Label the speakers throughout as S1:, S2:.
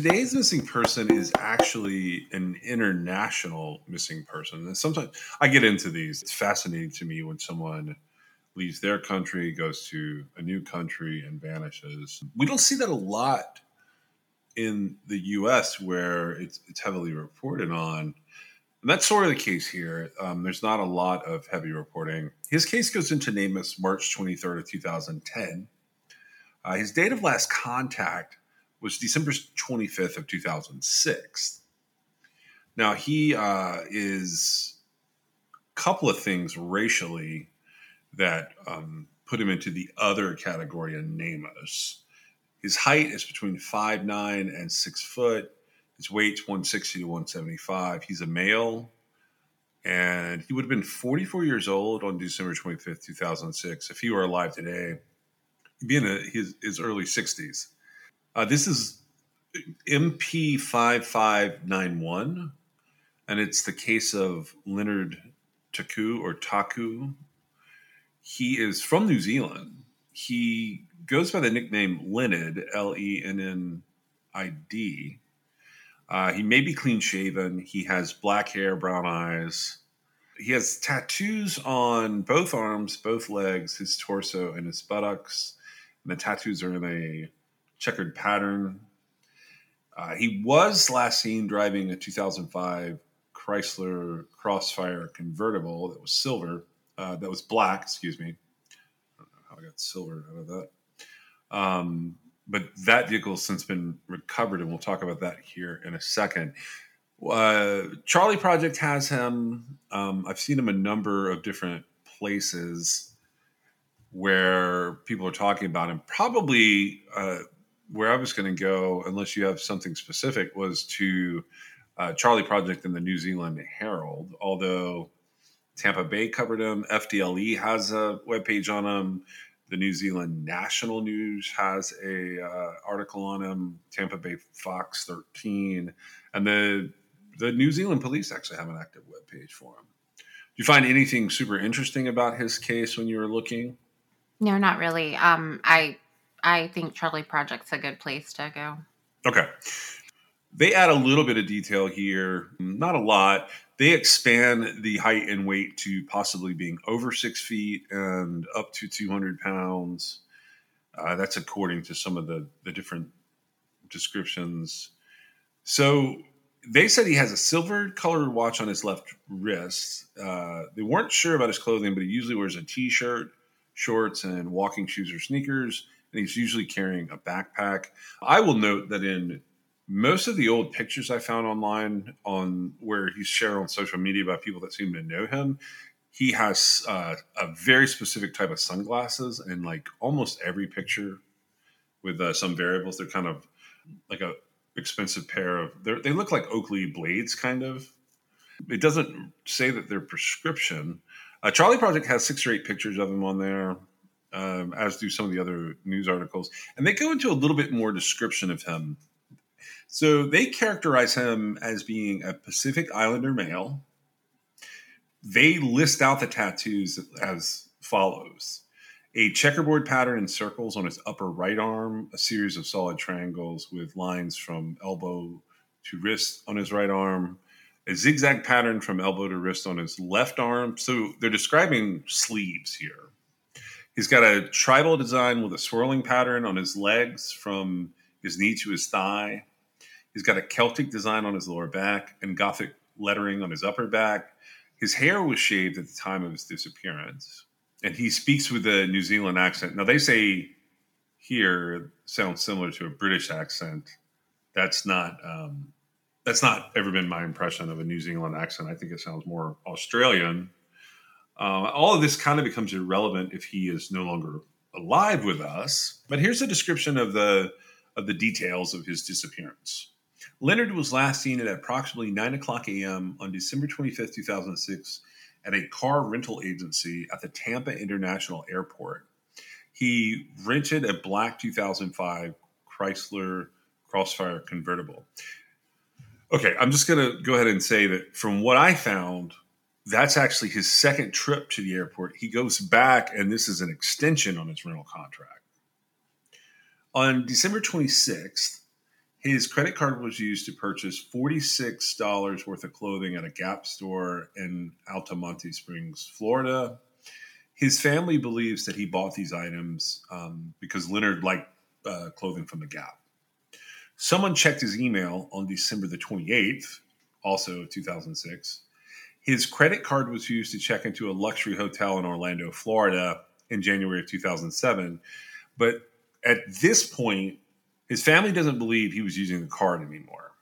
S1: Today's missing person is actually an international missing person. And sometimes I get into these. It's fascinating to me when someone leaves their country, goes to a new country, and vanishes. We don't see that a lot in the US where it's, it's heavily reported on. And that's sort of the case here. Um, there's not a lot of heavy reporting. His case goes into NamUs March 23rd of 2010. Uh, his date of last contact was December 25th of 2006. Now he uh, is a couple of things racially that um, put him into the other category of NamUs. His height is between five nine and six foot. His weight's 160 to 175. He's a male, and he would have been 44 years old on December 25th, 2006. If he were alive today, he'd be in a, his, his early 60s. Uh, this is MP5591, and it's the case of Leonard Taku or Taku. He is from New Zealand. He goes by the nickname Lennid, L E N N I D. Uh, he may be clean shaven. He has black hair, brown eyes. He has tattoos on both arms, both legs, his torso, and his buttocks. And the tattoos are in a checkered pattern. Uh, he was last seen driving a 2005 Chrysler Crossfire convertible that was silver, uh, that was black, excuse me. I don't know how I got silver out of that. Um, but that vehicle has since been recovered, and we'll talk about that here in a second. Uh, Charley Project has him. Um, I've seen him a number of different places where people are talking about him. Probably uh, where I was going to go, unless you have something specific, was to uh, Charley Project in the New Zealand Herald. Although Tampa Bay covered him, FDLE has a webpage on him. The New Zealand National News has a uh, article on him. Tampa Bay Fox 13, and the the New Zealand Police actually have an active webpage for him. Do you find anything super interesting about his case when you were looking?
S2: No, not really. Um, I I think Charley Project's a good place to go.
S1: Okay. They add a little bit of detail here, not a lot. They expand the height and weight to possibly being over six feet and up to 200 pounds. Uh, that's according to some of the, the different descriptions. So they said he has a silver colored watch on his left wrist. Uh, they weren't sure about his clothing, but he usually wears a t shirt, shorts, and walking shoes or sneakers. And he's usually carrying a backpack. I will note that in most of the old pictures I found online on where he's shared on social media by people that seem to know him, he has uh, a very specific type of sunglasses, and like almost every picture with uh, some variables, they're kind of like a expensive pair of. they're- look like Oakley blades, kind of. It doesn't say that they're prescription. Uh, Charley Project has six or eight pictures of him on there, um, as do some of the other news articles, and they go into a little bit more description of him. So they characterize him as being a Pacific Islander male, they list out the tattoos as follows a checkerboard pattern in circles on his upper right arm, a series of solid triangles with lines from elbow to wrist on his right arm, a zigzag pattern from elbow to wrist on his left arm. So they're describing sleeves here. He's got a tribal design with a swirling pattern on his legs from his knee to his thigh. He's got a Celtic design on his lower back and Gothic lettering on his upper back. His hair was shaved at the time of his disappearance. And he speaks with a New Zealand accent. Now, they say here sounds similar to a British accent. That's not. Um, that's not ever been my impression of a New Zealand accent. I think it sounds more Australian. Uh, all of this kind of becomes irrelevant if he is no longer alive with us. But here's a description of the of the details of his disappearance. Leonard was last seen at approximately 9 o'clock a.m. on December 25th, 2006, at a car rental agency at the Tampa International Airport. He rented a black 2005 Chrysler Crossfire convertible. Okay, I'm just going to go ahead and say that from what I found, that's actually his second trip to the airport. He goes back, and this is an extension on his rental contract. On December 26th, his credit card was used to purchase $46 worth of clothing at a Gap store in Altamonte Springs, Florida. His family believes that he bought these items um, because Leonard liked uh, clothing from the Gap. Someone checked his email on December the 28th, also 2006. His credit card was used to check into a luxury hotel in Orlando, Florida in January of 2007. But at this point, his family doesn't believe he was using the card anymore.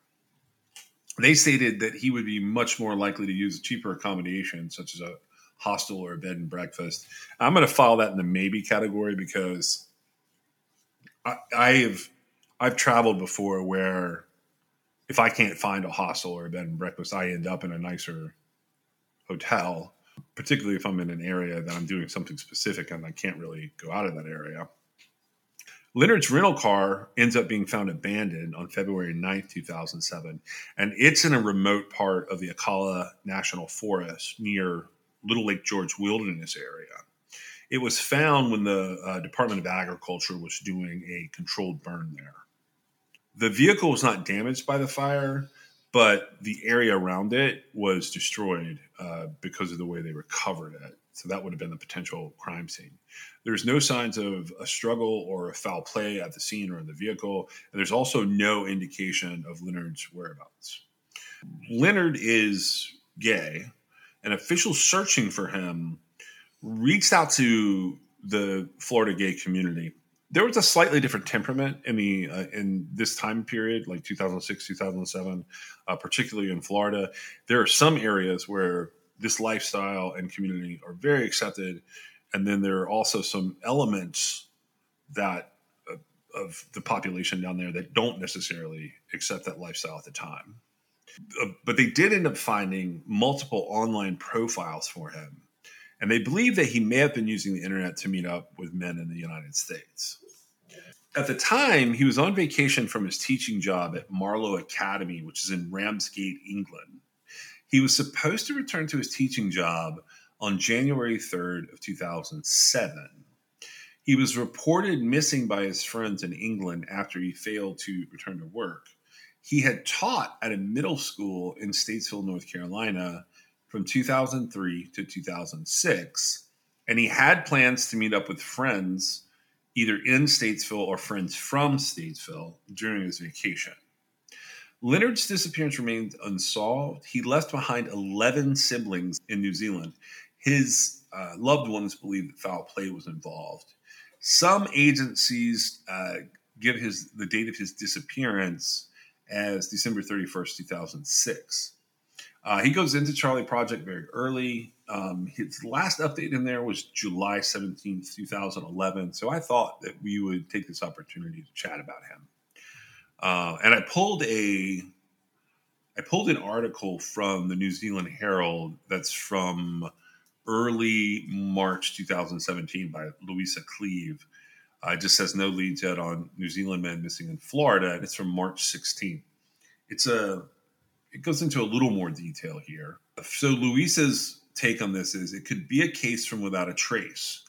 S1: They stated that he would be much more likely to use a cheaper accommodation, such as a hostel or a bed and breakfast. I'm going to file that in the maybe category because I, I have I've traveled before where if I can't find a hostel or a bed and breakfast, I end up in a nicer hotel, particularly if I'm in an area that I'm doing something specific and I can't really go out of that area. Leonard's rental car ends up being found abandoned on February 9th, 2007, and it's in a remote part of the Ocala National Forest near Little Lake George Wilderness area. It was found when the uh, Department of Agriculture was doing a controlled burn there. The vehicle was not damaged by the fire, but the area around it was destroyed uh, because of the way they recovered it. So that would have been the potential crime scene. There's no signs of a struggle or a foul play at the scene or in the vehicle. And there's also no indication of Leonard's whereabouts. Leonard is gay, and officials searching for him reached out to the Florida gay community. There was a slightly different temperament in the uh, in this time period, like 2006, 2007, uh, particularly in Florida. There are some areas where this lifestyle and community are very accepted, and then there are also some elements that uh, of the population down there that don't necessarily accept that lifestyle at the time. Uh, but they did end up finding multiple online profiles for him and they believe that he may have been using the internet to meet up with men in the United States. At the time, he was on vacation from his teaching job at Marlowe Academy, which is in Ramsgate, England. He was supposed to return to his teaching job on January 3rd of 2007. He was reported missing by his friends in England after he failed to return to work. He had taught at a middle school in Statesville, North Carolina, from 2003 to 2006. And he had plans to meet up with friends either in Statesville or friends from Statesville during his vacation. Leonard's disappearance remained unsolved. He left behind 11 siblings in New Zealand. His uh, loved ones believe that foul play was involved. Some agencies uh, give his the date of his disappearance as December 31st, 2006. Uh, he goes into Charley Project very early. Um, his last update in there was July 17th, 2011. So I thought that we would take this opportunity to chat about him. Uh, and I pulled a I pulled an article from the New Zealand Herald that's from early March 2017 by Louisa Cleave. Uh, it just says no leads yet on New Zealand men missing in Florida, and it's from March 16th. It's a it goes into a little more detail here. So Louisa's take on this is it could be a case from without a trace.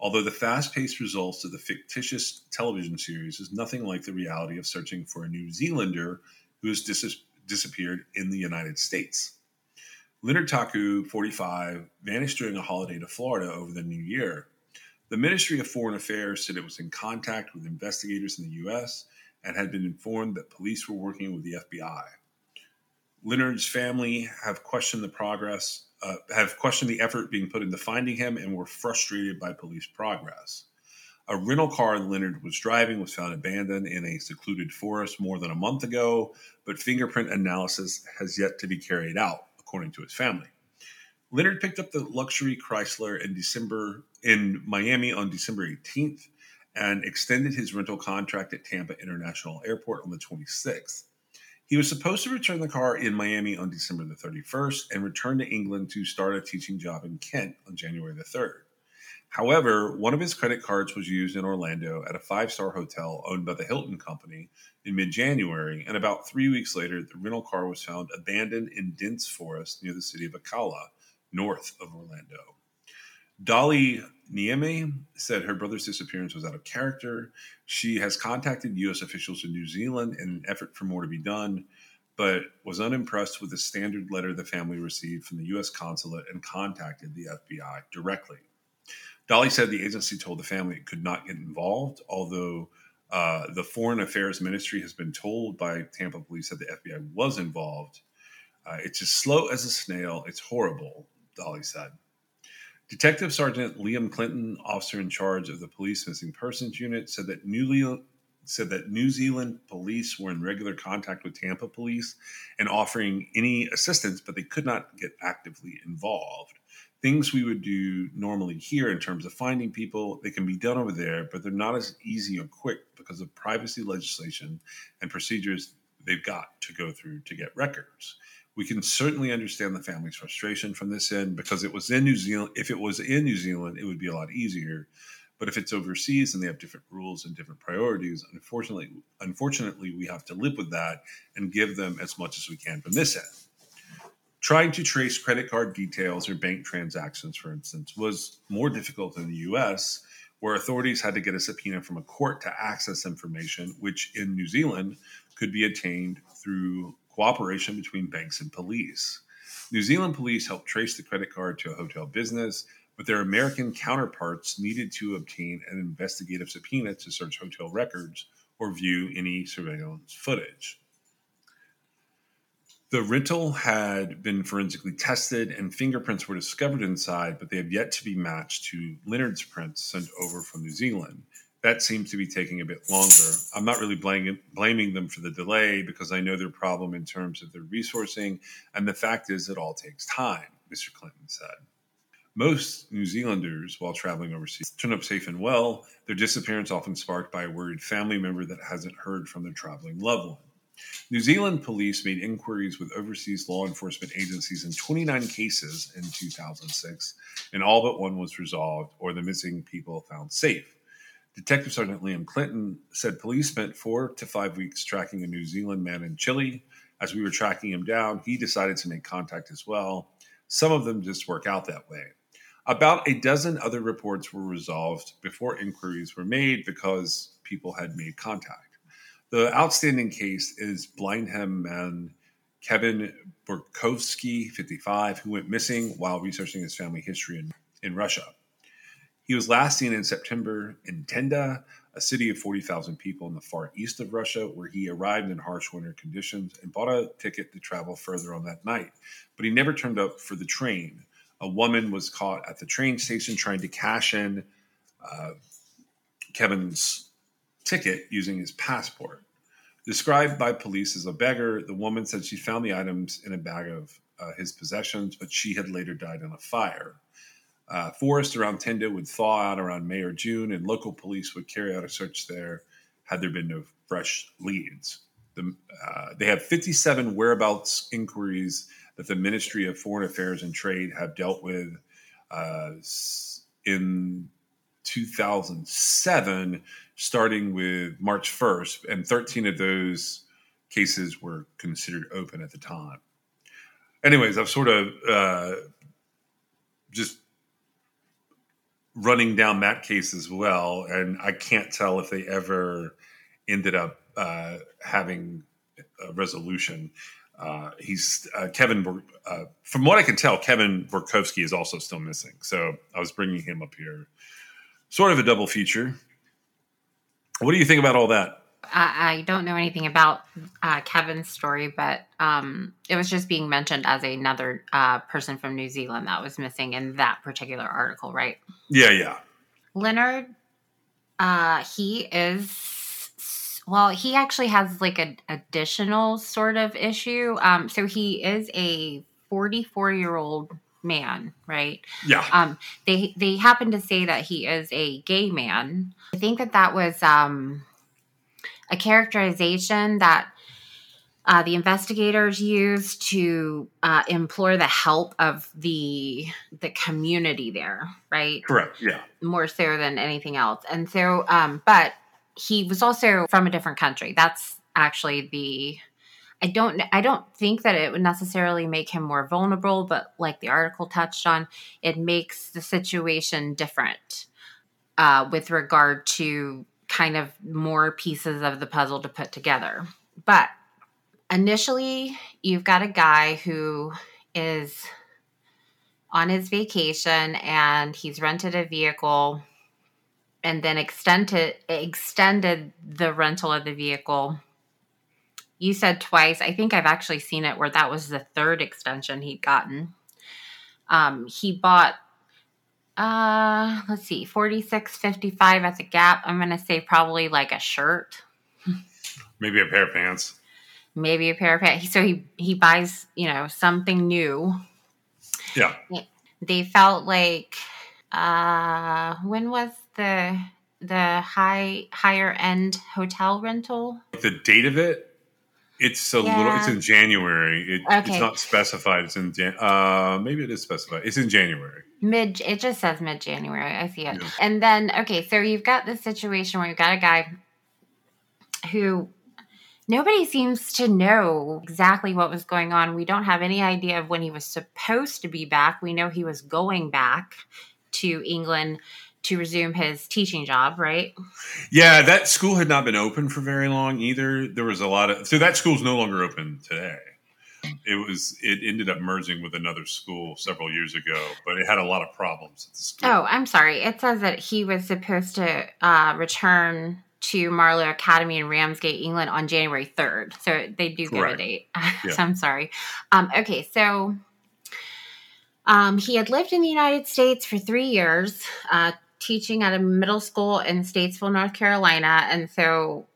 S1: Although the fast paced results of the fictitious television series is nothing like the reality of searching for a New Zealander who has dis- disappeared in the United States. Leonard Taku, 45, vanished during a holiday to Florida over the new year. The Ministry of Foreign Affairs said it was in contact with investigators in the U.S. and had been informed that police were working with the FBI. Leonard's family have questioned the progress, uh, have questioned the effort being put into finding him, and were frustrated by police progress. A rental car Leonard was driving was found abandoned in a secluded forest more than a month ago, but fingerprint analysis has yet to be carried out, according to his family. Leonard picked up the luxury Chrysler in December in Miami on December 18th and extended his rental contract at Tampa International Airport on the 26th. He was supposed to return the car in Miami on December the 31st and return to England to start a teaching job in Kent on January the 3rd. However, one of his credit cards was used in Orlando at a five star hotel owned by the Hilton Company in mid January, and about three weeks later, the rental car was found abandoned in dense forest near the city of Ocala, north of Orlando. Dolly Nieme said her brother's disappearance was out of character. She has contacted U.S. officials in New Zealand in an effort for more to be done, but was unimpressed with the standard letter the family received from the U.S. consulate and contacted the FBI directly. Dolly said the agency told the family it could not get involved, although uh, the Foreign Affairs Ministry has been told by Tampa police that the FBI was involved. Uh, it's as slow as a snail. It's horrible, Dolly said. Detective Sergeant Liam Clinton, officer in charge of the police missing persons unit, said that newly said that New Zealand police were in regular contact with Tampa police and offering any assistance, but they could not get actively involved. Things we would do normally here in terms of finding people, they can be done over there, but they're not as easy or quick because of privacy legislation and procedures they've got to go through to get records we can certainly understand the family's frustration from this end because it was in New Zealand. If it was in New Zealand, it would be a lot easier. But if it's overseas and they have different rules and different priorities, unfortunately, unfortunately, we have to live with that and give them as much as we can from this end. Trying to trace credit card details or bank transactions, for instance, was more difficult in the US, where authorities had to get a subpoena from a court to access information, which in New Zealand could be attained through cooperation between banks and police. New Zealand police helped trace the credit card to a hotel business, but their American counterparts needed to obtain an investigative subpoena to search hotel records or view any surveillance footage. The rental had been forensically tested and fingerprints were discovered inside, but they have yet to be matched to Leonard's prints sent over from New Zealand that seems to be taking a bit longer. I'm not really blaming blaming them for the delay because I know their problem in terms of their resourcing, and the fact is it all takes time, Mr. Clinton said. Most New Zealanders, while traveling overseas, turn up safe and well. Their disappearance often sparked by a worried family member that hasn't heard from their traveling loved one. New Zealand police made inquiries with overseas law enforcement agencies in 29 cases in 2006, and all but one was resolved or the missing people found safe. Detective Sergeant Liam Clinton said police spent four to five weeks tracking a New Zealand man in Chile. As we were tracking him down, he decided to make contact as well. Some of them just work out that way. About a dozen other reports were resolved before inquiries were made because people had made contact. The outstanding case is Blenheim man Kevin Borkowski, 55, who went missing while researching his family history in, in Russia. He was last seen in September in Tynda, a city of 40,000 people in the far east of Russia, where he arrived in harsh winter conditions and bought a ticket to travel further on that night. But he never turned up for the train. A woman was caught at the train station trying to cash in uh, Kevin's ticket using his passport. Described by police as a beggar, the woman said she found the items in a bag of uh, his possessions, but she had later died in a fire. Uh, forest around Tynda would thaw out around May or June, and local police would carry out a search there had there been no fresh leads. The, uh, they have 57 whereabouts inquiries that the Ministry of Foreign Affairs and Trade have dealt with uh, in 2007, starting with March 1st, and 13 of those cases were considered open at the time. Anyways, I've sort of uh, just running down that case as well, and I can't tell if they ever ended up uh, having a resolution. Uh, he's uh, Kevin. Uh, from what I can tell, Kevin Borkowski is also still missing. So I was bringing him up here, sort of a double feature. What do you think about all that?
S2: I, I don't know anything about uh, Kevin's story, but um, it was just being mentioned as another uh, person from New Zealand that was missing in that particular article, right?
S1: Yeah, yeah,
S2: Leonard, uh, he is well, he actually has like an additional sort of issue. Um, so he is a 44 year old man, right?
S1: yeah.
S2: Um, they they happen to say that he is a gay man. I think that that was um, a characterization that uh, the investigators used to uh, implore the help of the the community there, right?
S1: Correct. Yeah.
S2: More so than anything else. And so, um, but he was also from a different country. That's actually the I don't I don't think that it would necessarily make him more vulnerable, but like the article touched on, it makes the situation different uh, with regard to kind of more pieces of the puzzle to put together. But initially, you've got a guy who is on his vacation and he's rented a vehicle and then extended extended the rental of the vehicle. You said twice. I think i've actually seen it where that was the third extension he'd gotten. Um, he bought uh let's see 4655 at the gap i'm gonna say probably like a shirt
S1: Maybe a pair of pants.
S2: maybe a pair of pants so he he buys you know something new
S1: Yeah.
S2: they felt like uh when was the the high higher end hotel rental
S1: The date of it. It's a little. It's in January. It,
S2: Okay.
S1: It's not specified. It's in. Jan- Uh, maybe it is specified. It's in January.
S2: mid it just says mid january i see it
S1: Yeah.
S2: and then okay so you've got this situation where you've got a guy who nobody seems to know exactly what was going on we don't have any idea of when he was supposed to be back we know he was going back to england to resume his teaching job right
S1: Yeah, that school had not been open for very long either. There was a lot of so that school's no longer open today. It was it ended up merging with another school several years ago, but it had a lot of problems at the school.
S2: Oh, I'm sorry. It says that he was supposed to uh, return to Marlowe Academy in Ramsgate, England on January 3rd. So they do give a date.
S1: Yeah.
S2: so I'm sorry. Um, okay, so um, he had lived in the United States for three years, uh, teaching at a middle school in Statesville, North Carolina. And so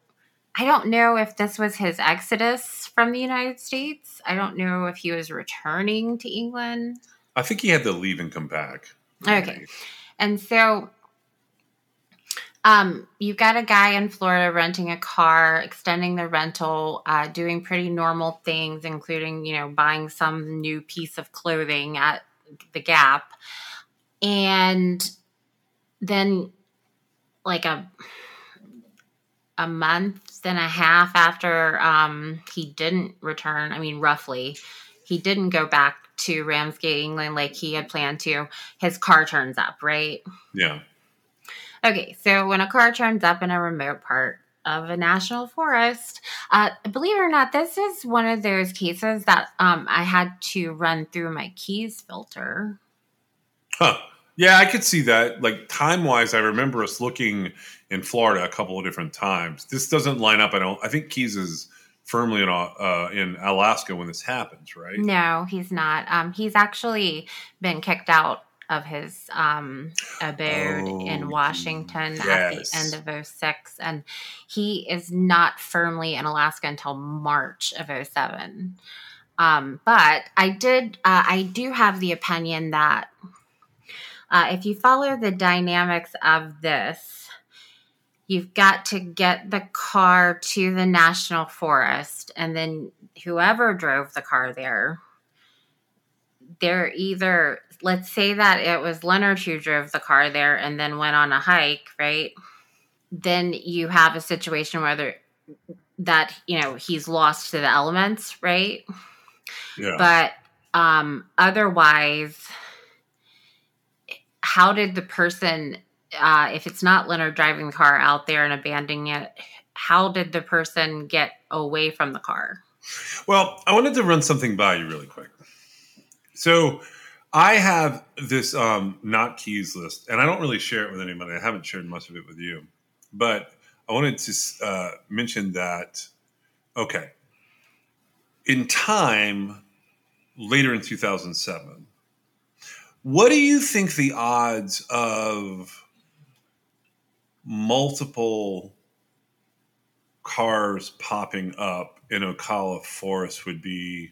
S2: I don't know if this was his exodus from the United States. I don't know if he was returning to England.
S1: I think he had to leave and come back.
S2: Okay. And so um, you've got a guy in Florida renting a car, extending the rental, uh, doing pretty normal things, including, you know, buying some new piece of clothing at the Gap. And then, like a a month and a half after um, he didn't return, I mean, roughly, he didn't go back to Ramsgate, England, like he had planned to. His car turns up, right?
S1: Yeah.
S2: Okay, so when a car turns up in a remote part of a national forest, uh, believe it or not, this is one of those cases that um, I had to run through my Keyes filter.
S1: Huh. Yeah, I could see that. Like time wise, I remember us looking in Florida a couple of different times. This doesn't line up. I don't. I think Keyes is firmly in uh, in Alaska when this happens, right?
S2: No, he's not. Um, he's actually been kicked out of his um, abode
S1: Oh,
S2: in Washington at the end of 06. And he is not firmly in Alaska until March of 07. Um, but I did, uh, I do have the opinion that uh, if you follow the dynamics of this, you've got to get the car to the national forest, and then whoever drove the car there, they're either, let's say that it was Leonard who drove the car there and then went on a hike, right? Then you have a situation where that, you know, he's lost to the elements, right?
S1: Yeah.
S2: but um otherwise how did the person, uh, if it's not Leonard driving the car out there and abandoning it, how did the person get away from the car?
S1: Well, I wanted to run something by you really quick. So I have this um, not Keyes list, and I don't really share it with anybody. I haven't shared much of it with you, but I wanted to uh, mention that. Okay, in time, later in 2007, what do you think the odds of multiple cars popping up in Ocala Forest would be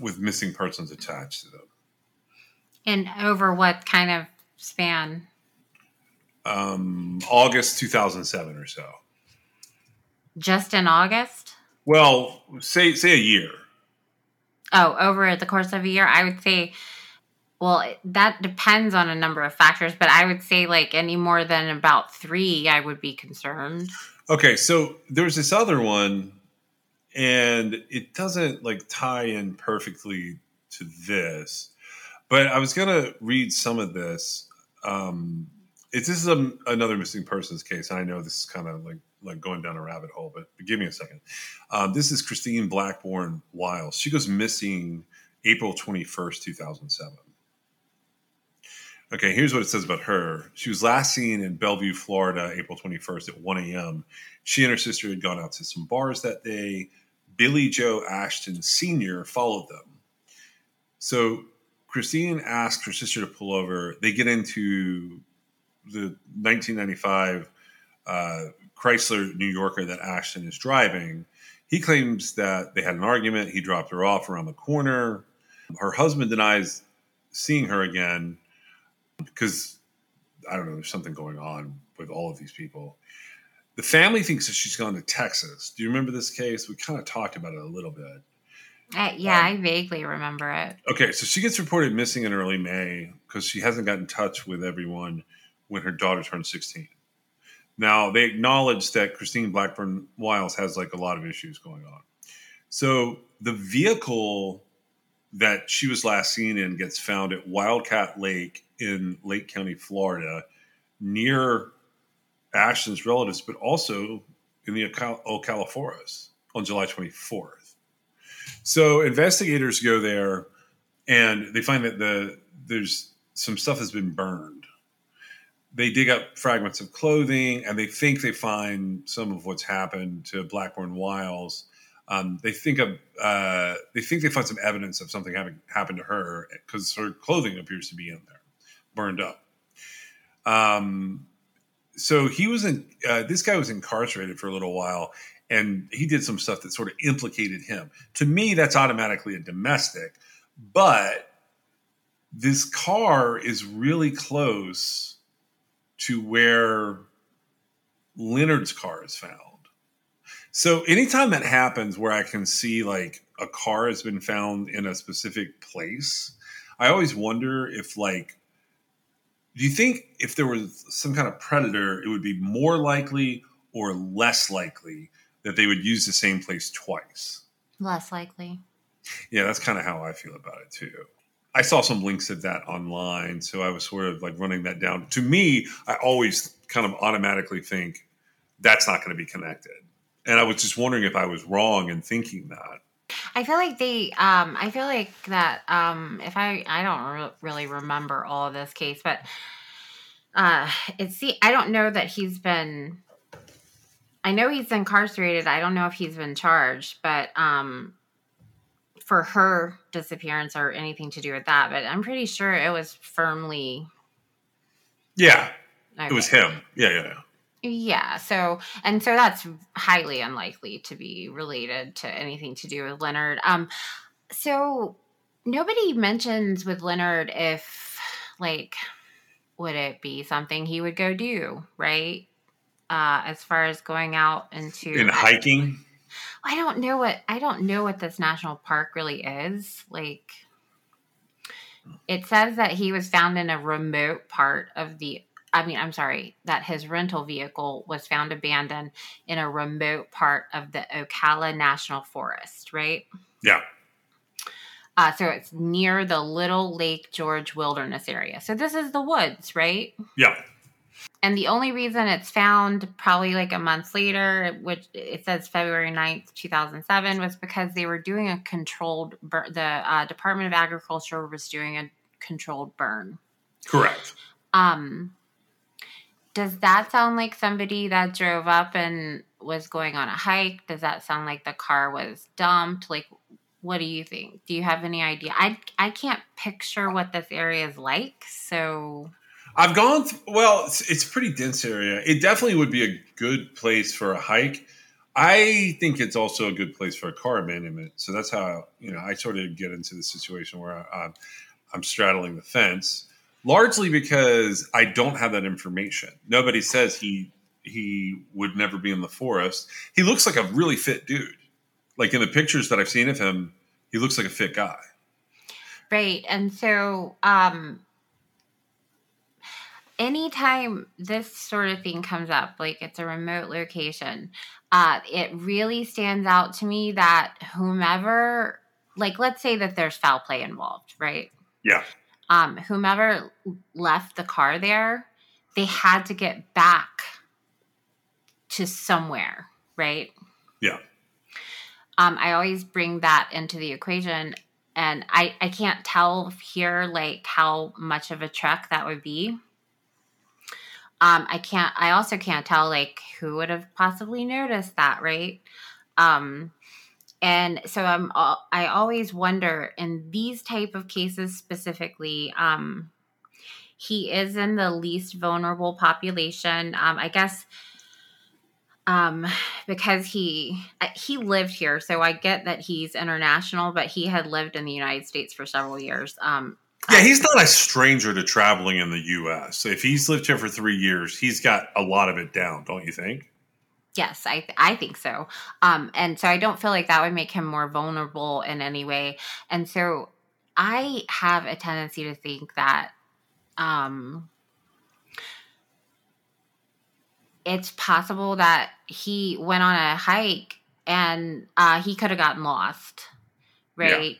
S1: with missing persons attached to them?
S2: And over what kind of span?
S1: Um, August 2007 or so.
S2: Just in August?
S1: Well, say say a year.
S2: Oh, over the course of a year, I would say. Well, that depends on a number of factors, but I would say like any more than about three, I would be concerned.
S1: Okay, so there's this other one, and it doesn't like tie in perfectly to this, but I was gonna read some of this. Um, it's this is a, another missing persons case. I know this is kind of like like going down a rabbit hole, but give me a second. Um, this is Christine Blackburn Wiles. She goes missing April twenty first, two thousand seven. Okay, here's what it says about her. She was last seen in Belleview, Florida, April 21st at 1 a.m. She and her sister had gone out to some bars that day. Billy Joe Ashton Sr. followed them. So Christine asked her sister to pull over. They get into the 1995 uh, Chrysler New Yorker that Ashton is driving. He claims that they had an argument. He dropped her off around the corner. Her husband denies seeing her again because I don't know, there's something going on with all of these people. The family thinks that she's gone to Texas. Do you remember this case? We kind of talked about it a little bit.
S2: Uh, yeah,
S1: Um,
S2: I vaguely remember it.
S1: Okay, so she gets reported missing in early May because she hasn't got in touch with everyone when her daughter turned 16. Now, they acknowledge that Christine Blackburn Wiles has like a lot of issues going on. So the vehicle that she was last seen in gets found at Wildcat Lake in Lake County, Florida, near Ashton's relatives, but also in the Ocala Forest on July 24th. So investigators go there and they find that the there's some stuff has been burned. They dig up fragments of clothing and they think they find some of what's happened to Blackburn Wiles. Um, they think of uh, they think they find some evidence of something having happened to her because her clothing appears to be in there, burned up. Um, so he was in. Uh, this guy was incarcerated for a little while, and he did some stuff that sort of implicated him. To me, that's automatically a domestic, but this car is really close to where Leonard's car is found. So anytime that happens where I can see like a car has been found in a specific place, I always wonder if like do you think if there was some kind of predator, it would be more likely or less likely that they would use the same place twice?
S2: Less likely.
S1: Yeah, that's kind of how I feel about it too. I saw some links of that online, so I was sort of like running that down. To me, I always kind of automatically think that's not going to be connected. And I was just wondering if I was wrong in thinking that.
S2: I feel like they. Um, I feel like that. Um, if I, I don't re- really remember all of this case, but uh, it's see. I don't know that he's been. I know he's incarcerated. I don't know if he's been charged, but um, for her disappearance or anything to do with that. But I'm pretty sure it was firmly.
S1: Yeah, it was him. Yeah, yeah, yeah.
S2: Yeah, so and so that's highly unlikely to be related to anything to do with Leonard. Um so nobody mentions with Leonard if like would it be something he would go do, right? Uh as far as going out into
S1: In hiking,
S2: I don't know what I don't know what this national park really is. Like it says that he was found in a remote part of the I mean, I'm sorry, that his rental vehicle was found abandoned in a remote part of the Ocala National Forest, right?
S1: yeah.
S2: Uh, so it's near the Little Lake George Wilderness area. So this is the woods, right?
S1: Yeah.
S2: And the only reason it's found probably like a month later, which it says February 9th, 2007, was because they were doing a controlled burn. The uh, Department of Agriculture was doing a controlled burn.
S1: Correct.
S2: Um, does that sound like somebody that drove up and was going on a hike? Does that sound like the car was dumped? Like, what do you think? Do you have any idea? I I can't picture what this area is like. So
S1: I've gone. Th- well, it's, it's a pretty dense area. It definitely would be a good place for a hike. I think it's also a good place for a car abandonment. So that's how you know I sort of get into the situation where I, I'm, I'm straddling the fence, largely because I don't have that information. Nobody says he he would never be in the forest. He looks like a really fit dude. Like in the pictures that I've seen of him, he looks like a fit guy.
S2: Right. And so, um, anytime this sort of thing comes up, like it's a remote location, uh, it really stands out to me that whomever, like, let's say that there's foul play involved, right?
S1: Yeah.
S2: Um, whomever left the car there, they had to get back to somewhere, right?
S1: Yeah.
S2: um, I always bring that into the equation. And I, I can't tell here like how much of a trek that would be. Um, I can't I also can't tell like who would have possibly noticed that, right? Um, and so I'm I always wonder in these type of cases specifically, um, he is in the least vulnerable population. Um, I guess um because he uh, he lived here so i get that he's international but he had lived in the united states for several years um
S1: Yeah, he's not a stranger to traveling in the U.S. If he's lived here for three years, he's got a lot of it down, don't you think?
S2: Yes i i think so um and so i don't feel like that would make him more vulnerable in any way and so i have a tendency to think that um it's possible that he went on a hike and uh, he could have gotten lost,
S1: Yeah.
S2: right?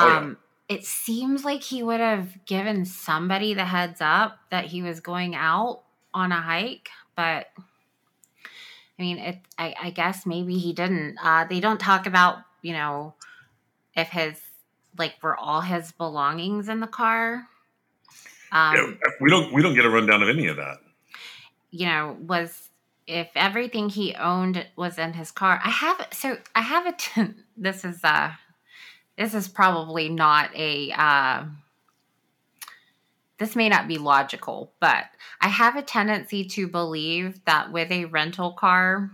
S1: Oh, yeah.
S2: um, It seems like he would have given somebody the heads up that he was going out on a hike, but I mean, it. I, I guess maybe he didn't. Uh, they don't talk about you know if his like were all his belongings in the car. Um,
S1: Yeah, we don't we don't get a rundown of any of that.
S2: you know, was if everything he owned was in his car. I have so I have a t- this is uh this is probably not a uh this may not be logical, but I have a tendency to believe that with a rental car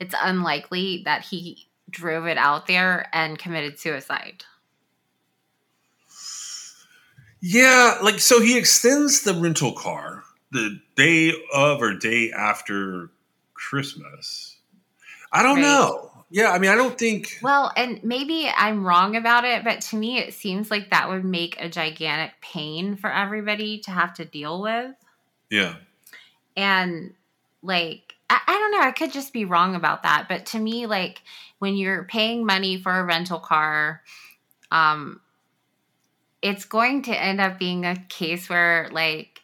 S2: it's unlikely that he drove it out there and committed suicide.
S1: Yeah, like so he extends the rental car the day of or day after Christmas. I don't
S2: Right.
S1: know. Yeah, I mean, I don't think.
S2: Well, and maybe I'm wrong about it, but to me, it seems like that would make a gigantic pain for everybody to have to deal with.
S1: Yeah,
S2: And like, I, I don't know, I could just be wrong about that. But to me, like, when you're paying money for a rental car, um, it's going to end up being a case where, like,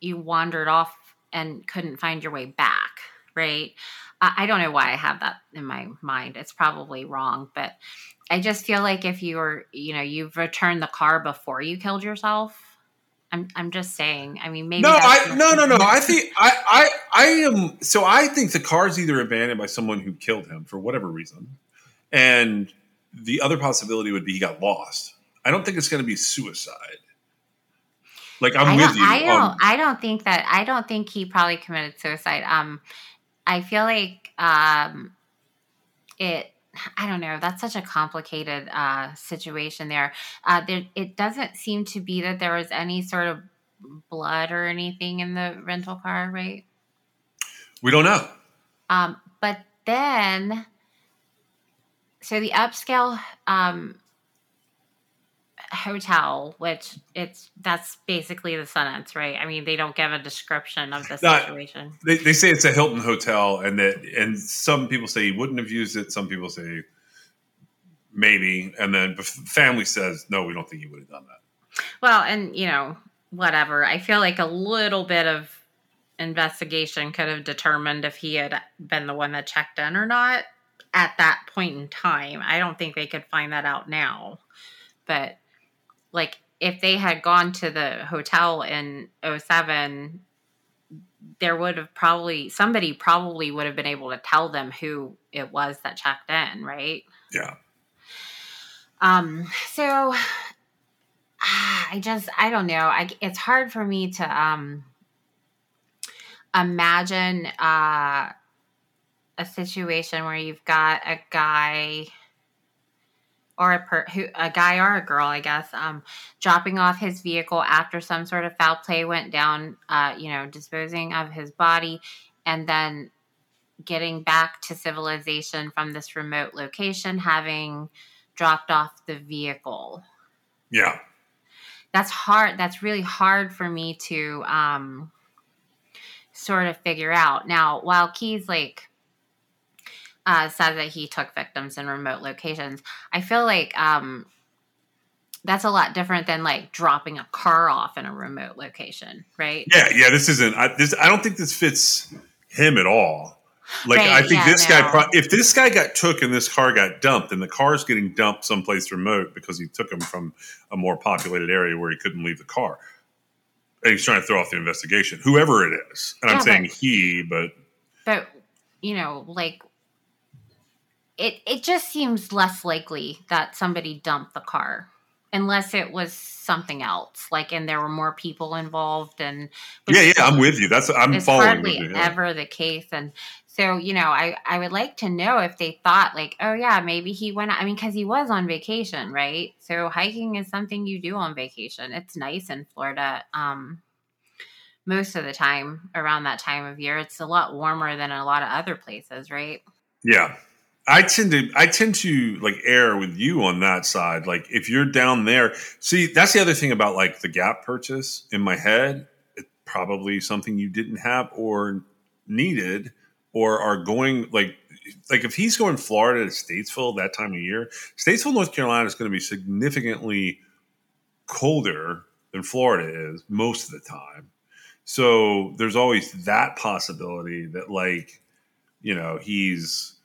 S2: you wandered off and couldn't find your way back, right? I, I don't know why I have that in my mind. It's probably wrong, but I just feel like if you were, you know, you've returned the car before you killed yourself. I'm, I'm just saying. I mean, maybe.
S1: no, I no no no. I think I I I am. So I think the car's either abandoned by someone who killed him for whatever reason, and the other possibility would be he got lost. I don't think it's going to be suicide. Like I'm
S2: I
S1: with you.
S2: I don't.
S1: on-
S2: I don't think that. I don't think he probably committed suicide. Um, I feel like um, it. I don't know. That's such a complicated uh, situation there. Uh, there. It doesn't seem to be that there was any sort of blood or anything in the rental car, right?
S1: we don't know.
S2: Um, but then, so the upscale um, hotel, which it's that's basically the sentence, right? I mean, they don't give a description of the
S1: Not-
S2: situation.
S1: They, they say it's a Hilton hotel, and that and some people say he wouldn't have used it. Some people say maybe, and then the family says, no, we don't think he would have done that.
S2: Well, and you know, whatever. I feel like a little bit of investigation could have determined if he had been the one that checked in or not at that point in time. I don't think they could find that out now. But like if they had gone to the hotel in 07 there would have probably somebody probably would have been able to tell them who it was that checked in, right?
S1: Yeah.
S2: Um, so I just I don't know. I it's hard for me to um imagine uh a situation where you've got a guy or a per, who a guy or a girl, I guess, um, dropping off his vehicle after some sort of foul play went down, uh, you know, disposing of his body, and then getting back to civilization from this remote location, having dropped off the vehicle.
S1: Yeah.
S2: That's hard. That's really hard for me to um, sort of figure out. Now, while Keyes like uh, says that he took victims in remote locations, I feel like um, that's a lot different than like dropping a car off in a remote location, right?
S1: Yeah, yeah. This isn't. I, this. I don't think this fits him at all. Like
S2: Right,
S1: I think
S2: yeah,
S1: this guy. Pro- if this guy got took and this car got dumped, and the car's getting dumped someplace remote because he took him from a more populated area where he couldn't leave the car, and he's trying to throw off the investigation, whoever it is. And I'm saying
S2: but-
S1: he, but
S2: But you know, like it it just seems less likely that somebody dumped the car unless it was something else, like and there were more people involved and
S1: yeah, yeah. I'm with you. That's I'm
S2: it's
S1: following
S2: hardly
S1: you. yeah.
S2: ever the case and so you know i i would like to know if they thought like oh yeah maybe he went i mean because he was on vacation right so hiking is something you do on vacation it's nice in florida um most of the time around that time of year it's a lot warmer than a lot of other places right
S1: Yeah. I tend to I tend to like err with you on that side. Like if you're down there, see that's the other thing about like the gap purchase in my head. It's probably something you didn't have or needed or are going like like if he's going Florida to Statesville that time of year, Statesville, North Carolina is going to be significantly colder than Florida is most of the time. So there's always that possibility that like you know he's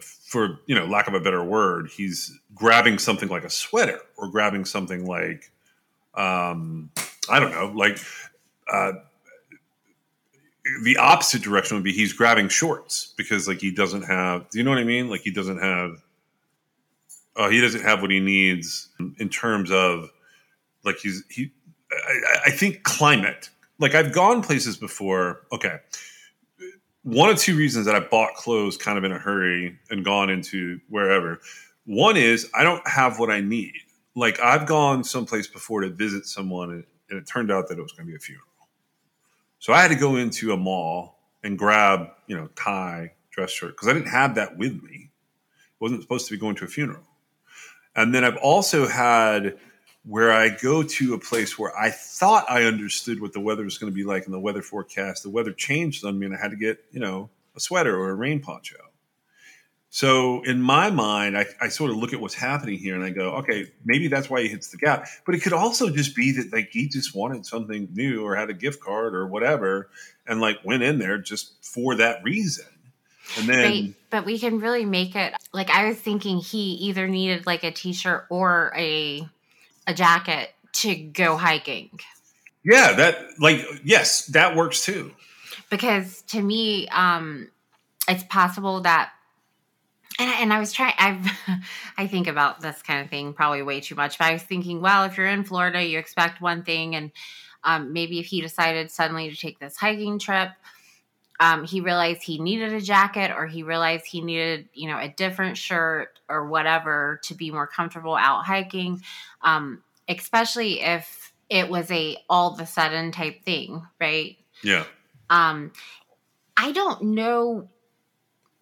S1: for you know lack of a better word he's grabbing something like a sweater or grabbing something like um i don't know like uh the opposite direction would be he's grabbing shorts because like he doesn't have do you know what i mean? Like he doesn't have uh, he doesn't have what he needs in terms of like he's he I, I think climate. Like i've gone places before okay one of two reasons that I bought clothes kind of in a hurry and gone into wherever. One is I don't have what I need. Like I've gone someplace before to visit someone and, it turned out that it was going to be a funeral. So I had to go into a mall and grab, you know, tie, dress shirt because I didn't have that with me. I wasn't supposed to be going to a funeral. And then I've also had where I go to a place where I thought I understood what the weather was going to be like in the weather forecast. The weather changed on me, and I had to get you know a sweater or a rain poncho. So in my mind, I, I sort of look at what's happening here, and I go, okay, maybe that's why he hits the gap. But it could also just be that like he just wanted something new, or had a gift card, or whatever, and like went in there just for that reason. And then
S2: right but we can really make it like i was thinking he either needed like a t-shirt or a a jacket to go hiking
S1: yeah, that like yes, that works too.
S2: because to me um it's possible that and, and i was trying i've i think about this kind of thing probably way too much but i was thinking well if you're in florida you expect one thing and um, maybe if he decided suddenly to take this hiking trip um, he realized he needed a jacket or he realized he needed you know a different shirt or whatever to be more comfortable out hiking. Um, especially if it was a all of a sudden type thing right?
S1: Yeah,
S2: um i don't know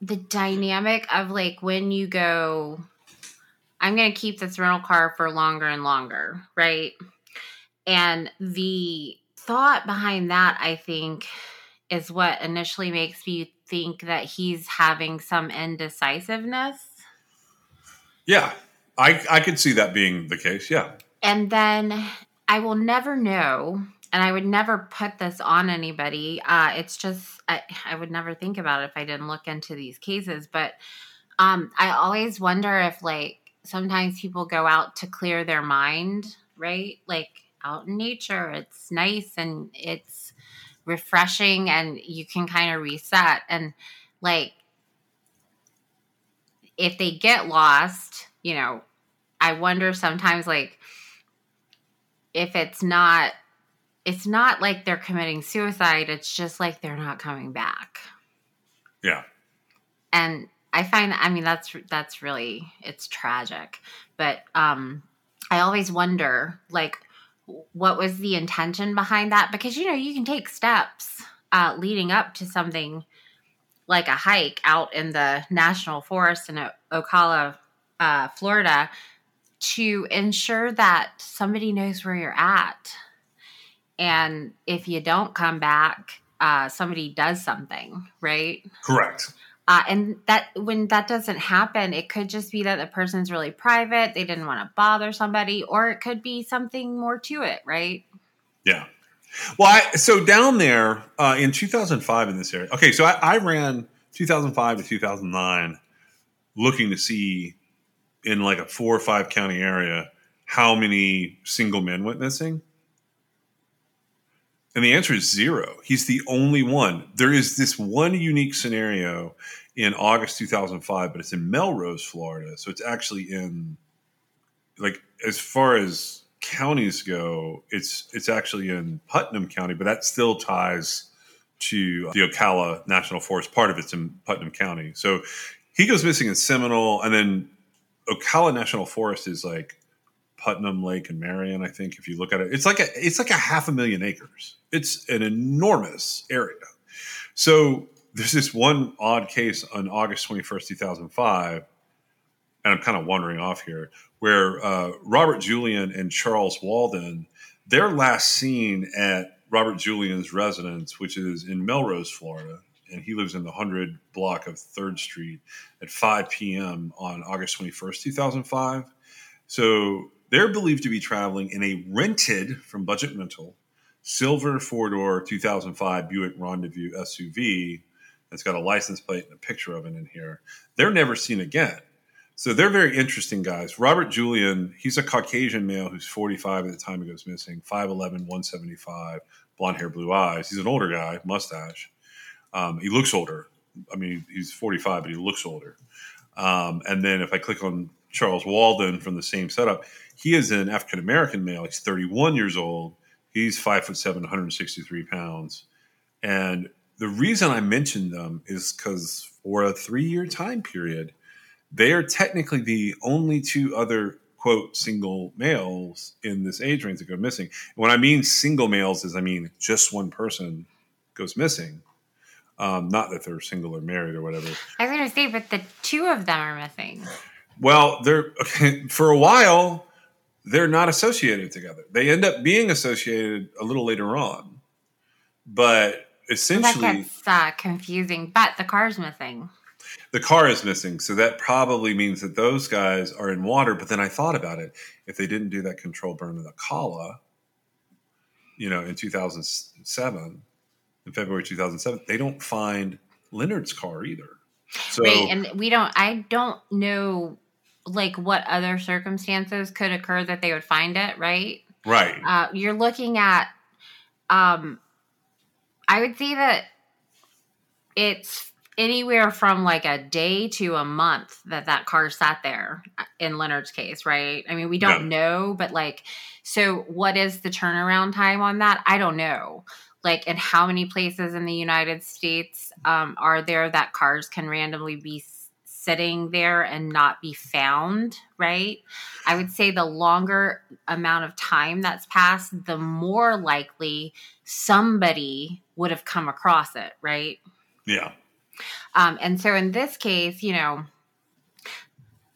S2: the dynamic of like when you go i'm going to keep this rental car for longer and longer right? And the thought behind that i think is what initially makes me think that he's having some indecisiveness
S1: Yeah, I I could see that being the case. Yeah,
S2: And then I will never know, and I would never put this on anybody. Uh, it's just I, I would never think about it if I didn't look into these cases. But um, I always wonder if like sometimes people go out to clear their mind, right? Like out in nature, it's nice and it's refreshing, and you can kind of reset. And like if they get lost, you know, I wonder sometimes like if it's not it's not like they're committing suicide, it's just like they're not coming back.
S1: yeah,
S2: And I find I mean that's that's really it's tragic. But um I always wonder like what was the intention behind that because you know you can take steps uh leading up to something like a hike out in the national forest in Ocala uh, Florida to ensure that somebody knows where you're at. And if you don't come back, uh, somebody does something, right?
S1: correct.
S2: Uh, and that when that doesn't happen, it could just be that the person's really private, they didn't want to bother somebody, or it could be something more to it, right?
S1: Yeah. Well, I, so down there uh, in 2005 in this area. Okay, so I, I ran 2005 to 2009, looking to see in like a four or five county area how many single men went missing. And the answer is zero. He's the only one. There is this one unique scenario in August 2005, but it's in Melrose, Florida. So it's actually in like as far as counties go, it's it's actually in Putnam County, but that still ties to the Ocala National Forest. Part of it's in Putnam County. So he goes missing in Seminole, and then Ocala National Forest is like Putnam Lake and Marion. I think if you look at it, it's like a it's like a half a million acres. It's an enormous area. So there's this one odd case on August 21st, 2005, and I'm kind of wandering off here, where uh, Robert Julian and Charles Walden, they're last seen at Robert Julian's residence, which is in Melrose, Florida, and he lives in the 100 block of 3rd Street at 5 p.m. on August 21st, 2005. So they're believed to be traveling in a rented from Budget Rental silver four door 2005 Buick Rendezvous SUV that's got a license plate and a picture of it in here. They're never seen again. So they're very interesting guys. Robert Julian, he's a Caucasian male who's 45 at the time he goes missing, 5'11, 175, blonde hair, blue eyes. He's an older guy, mustache. Um, he looks older. I mean, he's 45, but he looks older. Um, and then if I click on Charles Walden from the same setup, he is an African American male. He's 31 years old. He's five foot seven, 163 pounds. And the reason I mentioned them is because for a three year time period, they are technically the only two other quote single males in this age range that go missing. And When I mean single males, is I mean just one person goes missing. Um, not that they're single or married or whatever.
S2: I was going to say, but the two of them are missing.
S1: Well, they're okay, for a while they're not associated together. They end up being associated a little later on, but essentially That
S2: gets uh, confusing. But the car is missing.
S1: the car is missing. So that probably means that those guys are in water. But then I thought about it: if they didn't do that control burn of the Ocala, you know, in 2007, in February 2007, they don't find Leonard's car either. So
S2: right and we don't i don't know like what other circumstances could occur that they would find it right?
S1: Right,
S2: uh, you're looking at um i would say that it's anywhere from like a day to a month that that car sat there uh, in leonard's case right? I mean we don't know but like so what is the turnaround time on that? I don't know. Like and how many places in the united states um, are there that cars can randomly be sitting there and not be found right i would say the longer amount of time that's passed the more likely somebody would have come across it right
S1: yeah.
S2: um, and so in this case you know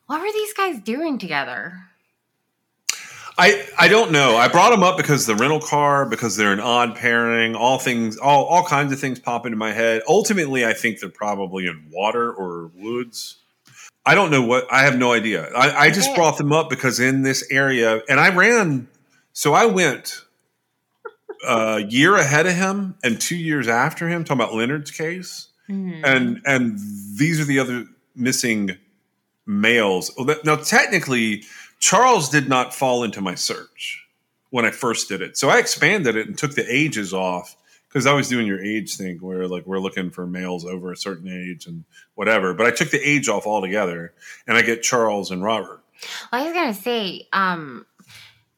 S2: what were these guys doing together
S1: I, I don't know. I brought them up because the rental car, because they're an odd pairing, all things, all, all kinds of things pop into my head. Ultimately, I think they're probably in water or woods. I don't know what. I have no idea. I, I just
S2: Okay.
S1: brought them up because in this area, and I ran. So I went a year ahead of him and two years after him. Talking about Leonard's case,
S2: Mhm.
S1: and and these are the other missing males. Now, technically, Charles did not fall into my search when I first did it. So I expanded it and took the ages off because I was doing your age thing where like we're looking for males over a certain age and whatever. But I took the age off altogether and I get Charles and Robert.
S2: I was gonna say, um,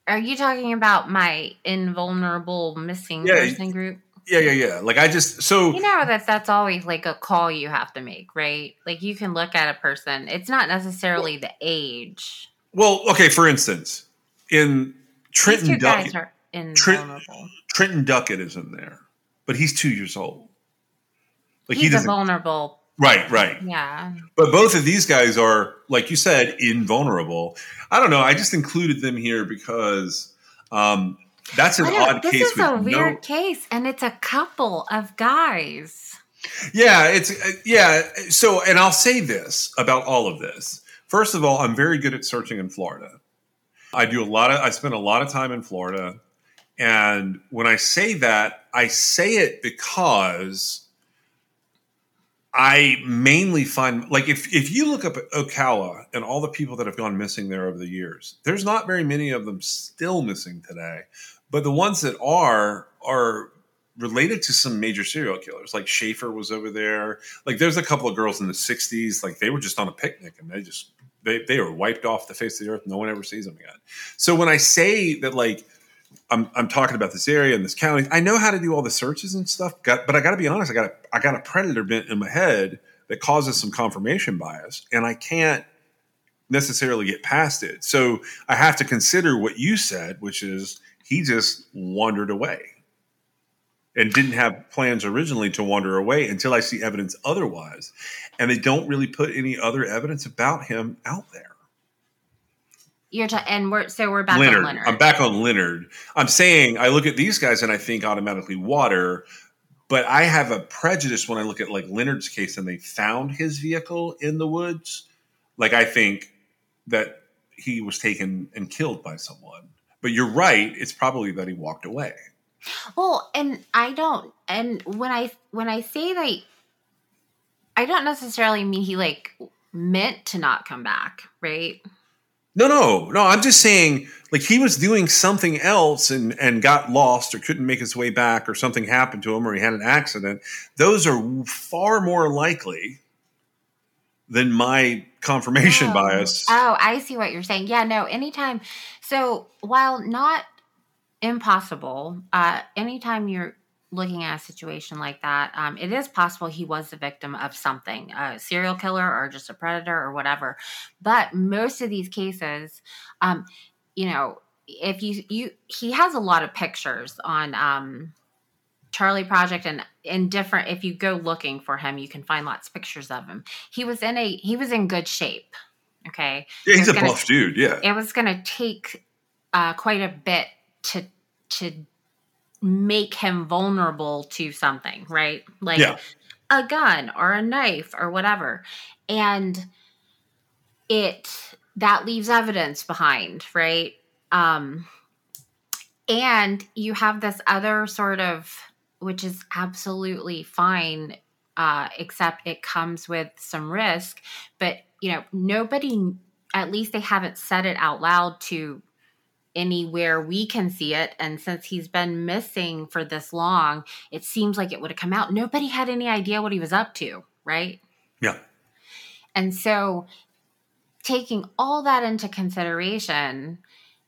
S2: are you talking about my invulnerable missing
S1: Yeah.
S2: person group?
S1: Yeah, yeah, yeah. Like I just so
S2: You know that that's always like a call you have to make, right? Like you can look at a person. It's not necessarily the age.
S1: well, okay. For instance, in Trenton Duckett, Trenton Duckett is in there, but he's two years old. Like he
S2: He's a
S1: doesn't.
S2: vulnerable.
S1: right, right.
S2: Yeah.
S1: But both of these guys are, like you said, invulnerable. I don't know. I just included them here because um, that's an odd
S2: this
S1: case
S2: is a
S1: with
S2: weird
S1: no.
S2: case, and it's a couple of guys.
S1: Yeah, it's uh, yeah. So, and I'll say this about all of this. First of all, I'm very good at searching in Florida. I do a lot of. I spend a lot of time in Florida, and when I say that, I say it because I mainly find like if if you look up Ocala and all the people that have gone missing there over the years, there's not very many of them still missing today. But the ones that are are related to some major serial killers. Like Schaefer was over there. Like there's a couple of girls in the 60s, like they were just on a picnic and they just they, they were wiped off the face of the earth. No one ever sees them again. So when I say that like I'm, I'm talking about this area and this county. I know how to do all the searches and stuff, but I got to be honest. I got a, I got a predator bent in my head that causes some confirmation bias, and I can't necessarily get past it. So I have to consider what you said, which is he just wandered away and didn't have plans originally to wander away until I see evidence otherwise, and they don't really put any other evidence about him out there.
S2: You're ta- and we're so we're back
S1: Leonard.
S2: on Leonard.
S1: I'm back on Leonard. I'm saying I look at these guys and I think automatically water, but I have a prejudice when I look at like Leonard's case and they found his vehicle in the woods. Like I think that he was taken and killed by someone. But you're right, it's probably that he walked away.
S2: Well, and I don't and when I when I say that I don't necessarily mean he like meant to not come back, right?
S1: No, no, no. I'm just saying, like he was doing something else and and got lost or couldn't make his way back, or something happened to him, or he had an accident. Those are far more likely than my confirmation
S2: Oh.
S1: bias.
S2: Oh, I see what you're saying. Yeah, no, anytime. So while not impossible, uh, anytime you're looking at a situation like that, um, it is possible he was the victim of something, a serial killer or just a predator or whatever. But most of these cases, um, you know, if you you he has a lot of pictures on um Charley Project and in different if you go looking for him, you can find lots of pictures of him. He was in a he was in good shape. Okay.
S1: yeah, he's a
S2: gonna-
S1: buff dude. Yeah,
S2: It was gonna take uh quite a bit to to make him vulnerable to something, right? Like
S1: Yeah.
S2: a gun or a knife or whatever. And it that leaves evidence behind, right? Um and you have this other sort of which is absolutely fine uh except it comes with some risk but you know nobody at least they haven't said it out loud to anywhere we can see it and since he's been missing for this long it seems like it would have come out nobody had any idea what he was up to right
S1: yeah,
S2: and so, taking all that into consideration,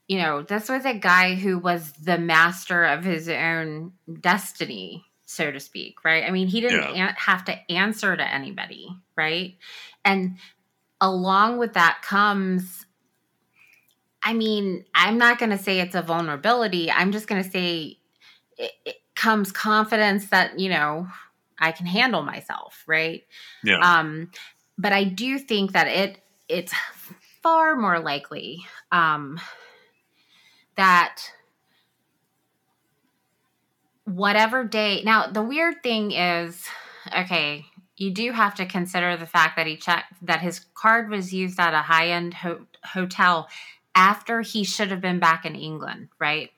S2: you know, this was a guy who was the master of his own destiny, so to speak, right? I mean, he didn't
S1: Yeah.
S2: an- have to answer to anybody, right? And along with that comes, I mean, I'm not going to say it's a vulnerability. I'm just going to say it, it comes confidence that, you know, I can handle myself, right?
S1: yeah.
S2: Um, but I do think that it it's far more likely um, that whatever day. Now the weird thing is, okay, you do have to consider the fact that he checked that his card was used at a high end ho- hotel after he should have been back in England, right?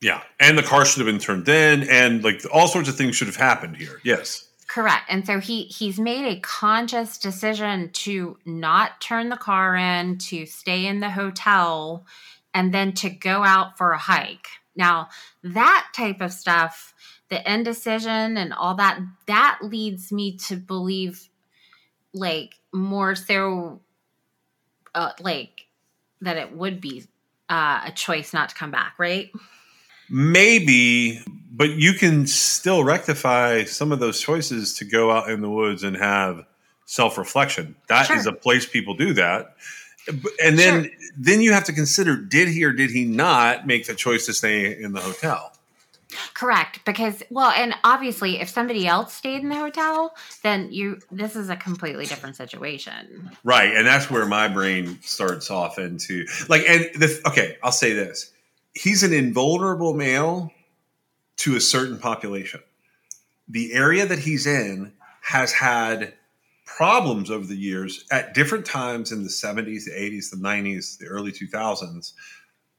S1: Yeah, and the car should have been turned in, and like all sorts of things should have happened here. Yes.
S2: Correct. And so he he's made a conscious decision to not turn the car in, to stay in the hotel, and then to go out for a hike. Now, that type of stuff, the indecision and all that, that leads me to believe like more so uh, like that it would be uh, a choice not to come back, right?
S1: Maybe, but you can still rectify some of those choices to go out in the woods and have self reflection. That is
S2: Sure.
S1: a place people do that. And then,
S2: Sure.
S1: then you have to consider: did he or did he not make the choice to stay in the hotel?
S2: Correct, because well, and obviously, if somebody else stayed in the hotel, then you this is a completely different situation.
S1: Right, and that's where my brain starts off into like. And the okay, I'll say this: he's an invulnerable male to a certain population. The area that he's in has had problems over the years at different times in the 70s, the 80s, the 90s, the early 2000s.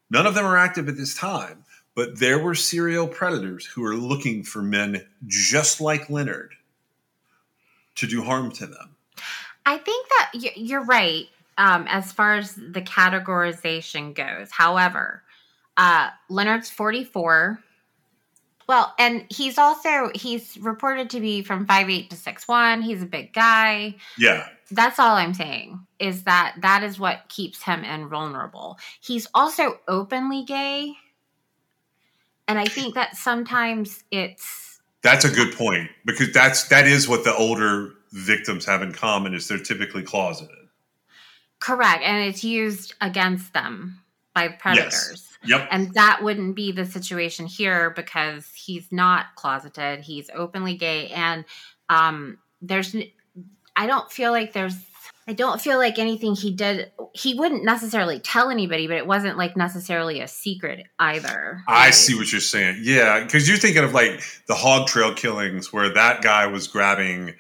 S1: None of them are active at this time, but there were serial predators who were looking for men just like Leonard to do harm to them.
S2: I think that you're right um, as far as the categorization goes. However, uh, Leonard's 44. Well, and he's also he's reported to be from 5'8 to 6'1. He's a big guy.
S1: Yeah,
S2: That's all I'm saying is that that is what keeps him invulnerable. He's also openly gay. And I think that sometimes it's
S1: That's a good point because that's that is what the older victims have in common is they're typically closeted.
S2: correct and it's used against them by predators.
S1: Yep.
S2: And that wouldn't be the situation here because he's not closeted. He's openly gay. And um, there's I don't feel like there's, I don't feel like anything he did, he wouldn't necessarily tell anybody, but it wasn't like necessarily a secret either.
S1: I see what you're saying. Yeah, because you're thinking of like the hog trail killings where that guy was grabbing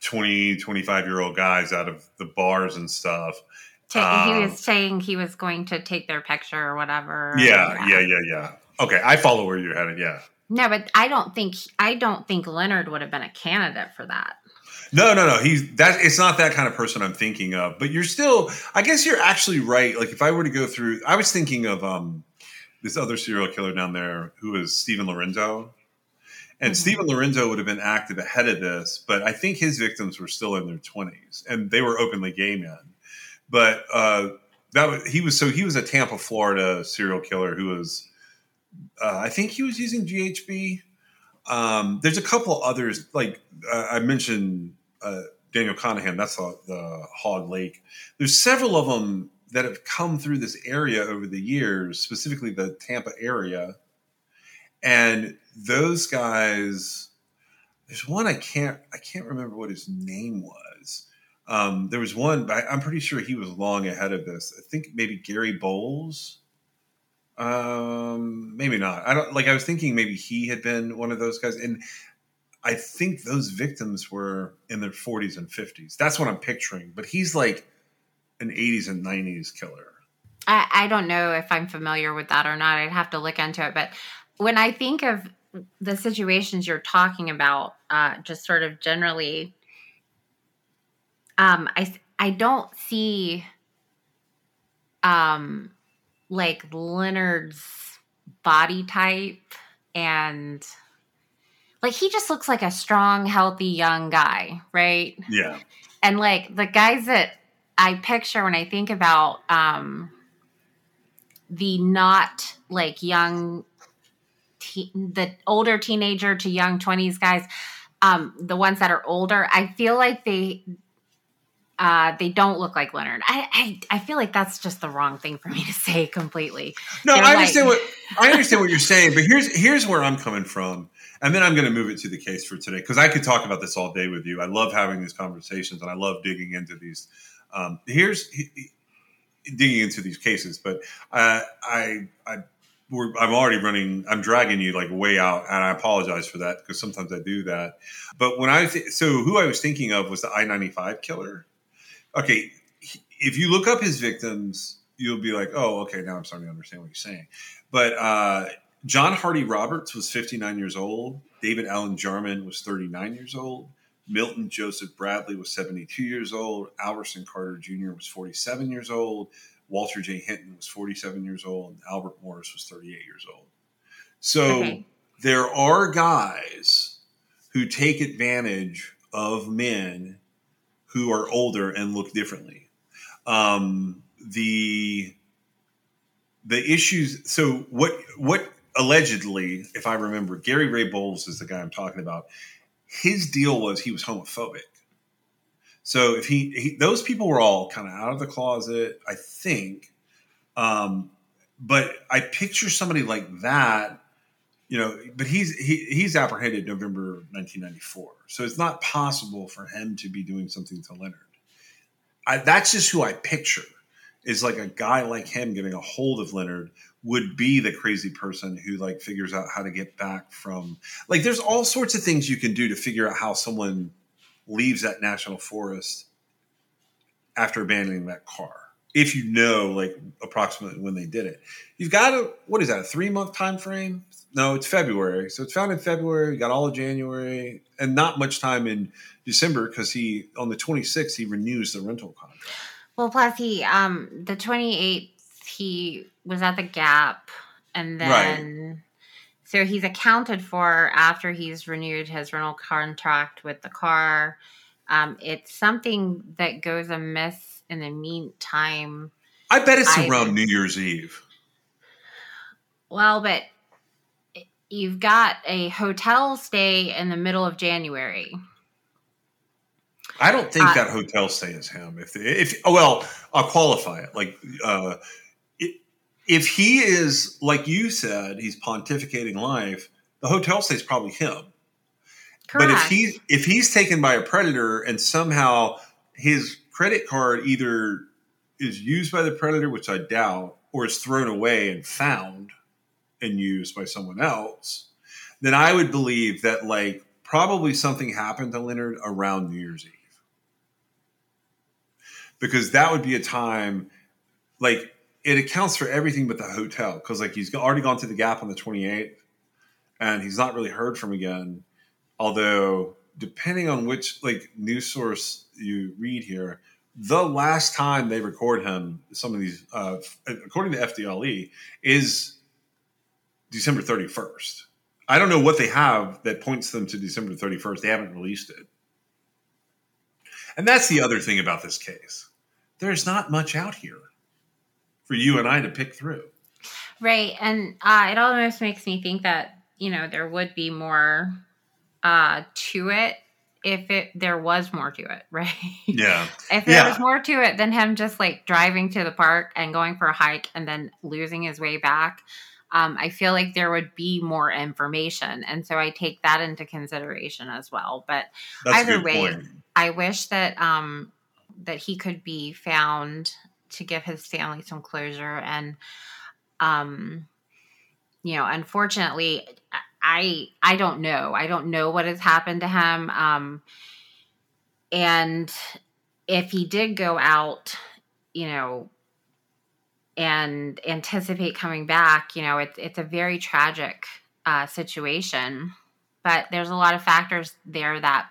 S1: 20, 25 year old guys out of the bars and stuff.
S2: Ta- he
S1: Um,
S2: was saying he was going to take their picture or whatever.
S1: Yeah, yeah, yeah, yeah. Okay, I follow where you're headed. Yeah.
S2: No, but I don't think I don't think Leonard would have been a candidate for that.
S1: No, no, no. He's that. It's not that kind of person I'm thinking of. But you're still. I guess you're actually right. Like if I were to go through, I was thinking of um this other serial killer down there who is Steven Lorenzo, and
S2: Mhm.
S1: Steven Lorenzo would have been active ahead of this. But I think his victims were still in their 20s, and they were openly gay men. But uh, that was, he was so he was a Tampa, Florida serial killer who was. Uh, I think he was using GHB. Um, there's a couple others like uh, I mentioned uh, Daniel Conahan. That's the, the Hog Lake. There's several of them that have come through this area over the years, specifically the Tampa area, and those guys. There's one I can't I can't remember what his name was. Um, there was one, but I, I'm pretty sure he was long ahead of this. I think maybe Gary Bowles. Um, maybe not. I don't like. I was thinking maybe he had been one of those guys, and I think those victims were in their 40s and 50s. That's what I'm picturing. But he's like an 80s and 90s killer.
S2: I, I don't know if I'm familiar with that or not. I'd have to look into it. But when I think of the situations you're talking about, uh, just sort of generally, um, I I don't see, um, like Leonard's body type and like he just looks like a strong, healthy young guy, right?
S1: Yeah,
S2: and like the guys that I picture when I think about um the not like young te- the older teenager to young 20s guys um the ones that are older I feel like they uh they don't look like Leonard. I I, I feel like that's just the wrong thing for me to say completely.
S1: no,
S2: They're
S1: I
S2: like-
S1: understand what I understand what you're saying. But here's here's where I'm coming from, and then I'm going to move it to the case for today because I could talk about this all day with you. I love having these conversations, and I love digging into these. Um, here's digging into these cases, but uh, I I we're, I'm already running. I'm dragging you like way out, and I apologize for that because sometimes I do that. But when I th- so who I was thinking of was the I-95 killer. Okay, if you look up his victims, you'll be like, oh, okay, now I'm starting to understand what you're saying. But uh, John Hardy Roberts was 59 years old. David Allen Jarman was 39 years old. Milton Joseph Bradley was 72 years old. Alverson Carter Jr. was 47 years old. Walter J. Hinton was 47 years old. And Albert Morris was 38 years old. So
S2: Okay.
S1: there are guys who take advantage of men who are older and look differently. Um, the the issues. So what what allegedly, if I remember, Gary Ray Bowles is the guy I'm talking about. His deal was he was homophobic. So if he, he those people were all kind of out of the closet, I think. Um, but I picture somebody like that, you know. But he's he, he's apprehended November 1994, so it's not possible for him to be doing something to Leonard. I, that's just who I picture is like a guy like him getting a hold of Leonard would be the crazy person who like figures out how to get back from like there's all sorts of things you can do to figure out how someone leaves that national forest after abandoning that car if you know like approximately when they did it you've got a what is that a three month time frame no it's february so it's found in february got all of january and not much time in december because he on the 26th he renews the rental contract
S2: Well, plus he um the twenty eighth he was at the Gap, and then so he's accounted for after he's renewed his rental contract with the car. Um, it's something that goes amiss in the meantime.
S1: i bet it's
S2: I-
S1: around new year's eve
S2: Well, but you've got a hotel stay in the middle of January.
S1: I don't think
S2: Uh,
S1: that hotel stay is him. If if oh, well, I'll qualify it. Like uh, if he is like you said, he's pontificating life. The hotel stay is probably him.
S2: Correct.
S1: But if he if he's taken by a predator and somehow his credit card either is used by the predator, which I doubt, or is thrown away and found and used by someone else, then I would believe that like probably something happened to Leonard around New Year's Eve. Because that would be a time like it accounts for everything but the hotel. Because like he's already gone to the gap on the 28th and he's not really heard from again. Although, depending on which like news source you read here, the last time they record him, some of these, uh, according to FDLE, is December 31st. I don't know what they have that points them to December 31st. They haven't released it. And that's the other thing about this case. There's not much out here for you and I to pick through.
S2: Right. And uh, it almost makes me think that, you know, there would be more uh, to it if it there was more to it, right?
S1: Yeah.
S2: if there
S1: Yeah.
S2: was more to it than him just like driving to the park and going for a hike and then losing his way back. Um, I feel like there would be more information. And so I take that into consideration as well. But
S1: That's
S2: Either way,
S1: point.
S2: I wish that um that he could be found to give his family some closure and um you know unfortunately I I don't know. I don't know what has happened to him um and if he did go out, you know, and anticipate coming back, you know, it's it's a very tragic uh situation, but there's a lot of factors there that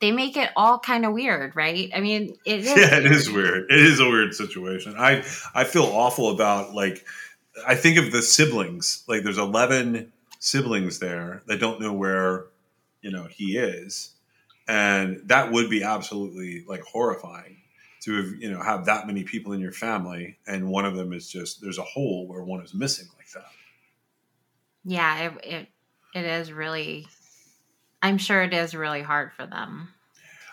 S2: they make it all kind of weird, right? I mean, it is.
S1: yeah, it is weird. It is a weird situation. I I feel awful about like I think of the siblings. Like there's 11 siblings there that don't know where you know he is, and that would be absolutely like horrifying to have you know have that many people in your family and one of them is just there's a hole where one is missing like that.
S2: Yeah, it, it it is really. I'm sure it is really hard for them.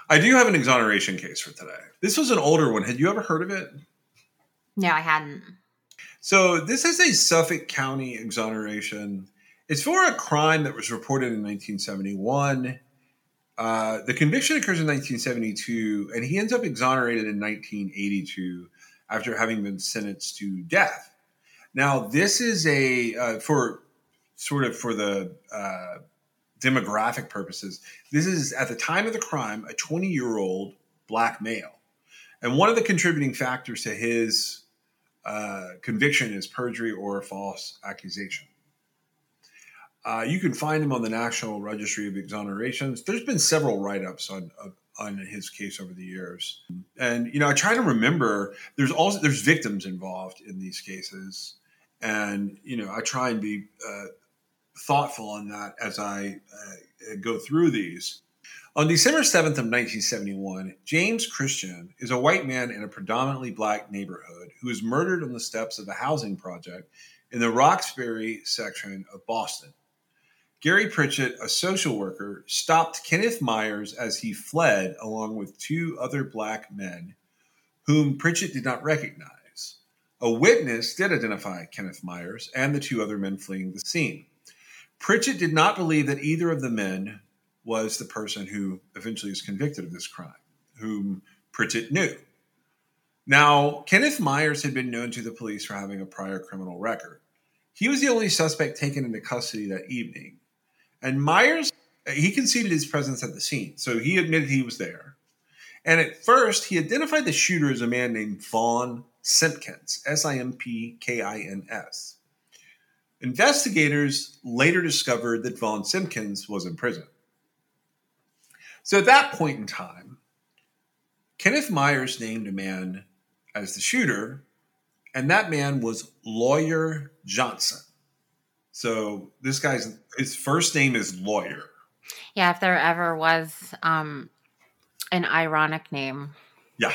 S1: I do have an exoneration case for today. This was an older one. Had you ever heard of it?
S2: No, I hadn't.
S1: So this is a Suffolk County exoneration. It's for a crime that was reported in 1971. Uh, the conviction occurs in 1972, and he ends up exonerated in 1982 after having been sentenced to death. Now, this is a uh, for sort of for the uh, demographic purposes. This is at the time of the crime a 20 year old black male, and one of the contributing factors to his uh, conviction is perjury or false accusation. Uh, you can find him on the National Registry of Exonerations. There's been several write-ups on on his case over the years, and you know I try to remember. There's also there's victims involved in these cases, and you know I try and be uh, thoughtful on that as I uh, go through these. On December 7th of 1971, James Christian is a white man in a predominantly black neighborhood who is murdered on the steps of a housing project in the Roxbury section of Boston. Gary Pritchett, a social worker, stopped Kenneth Myers as he fled along with two other black men whom Pritchett did not recognize. A witness did identify Kenneth Myers and the two other men fleeing the scene. Pritchett did not believe that either of the men was the person who eventually was convicted of this crime, whom Pritchett knew. Now, Kenneth Myers had been known to the police for having a prior criminal record. He was the only suspect taken into custody that evening. And Myers, he conceded his presence at the scene, so he admitted he was there. And at first, he identified the shooter as a man named Vaughn Simpkins, S I M P K I N S. Investigators later discovered that Vaughn Simpkins was in prison. So at that point in time, Kenneth Myers named a man as the shooter, and that man was Lawyer Johnson. So this guy's his first name is Lawyer.
S2: Yeah, if there ever was um, an ironic name.
S1: Yeah.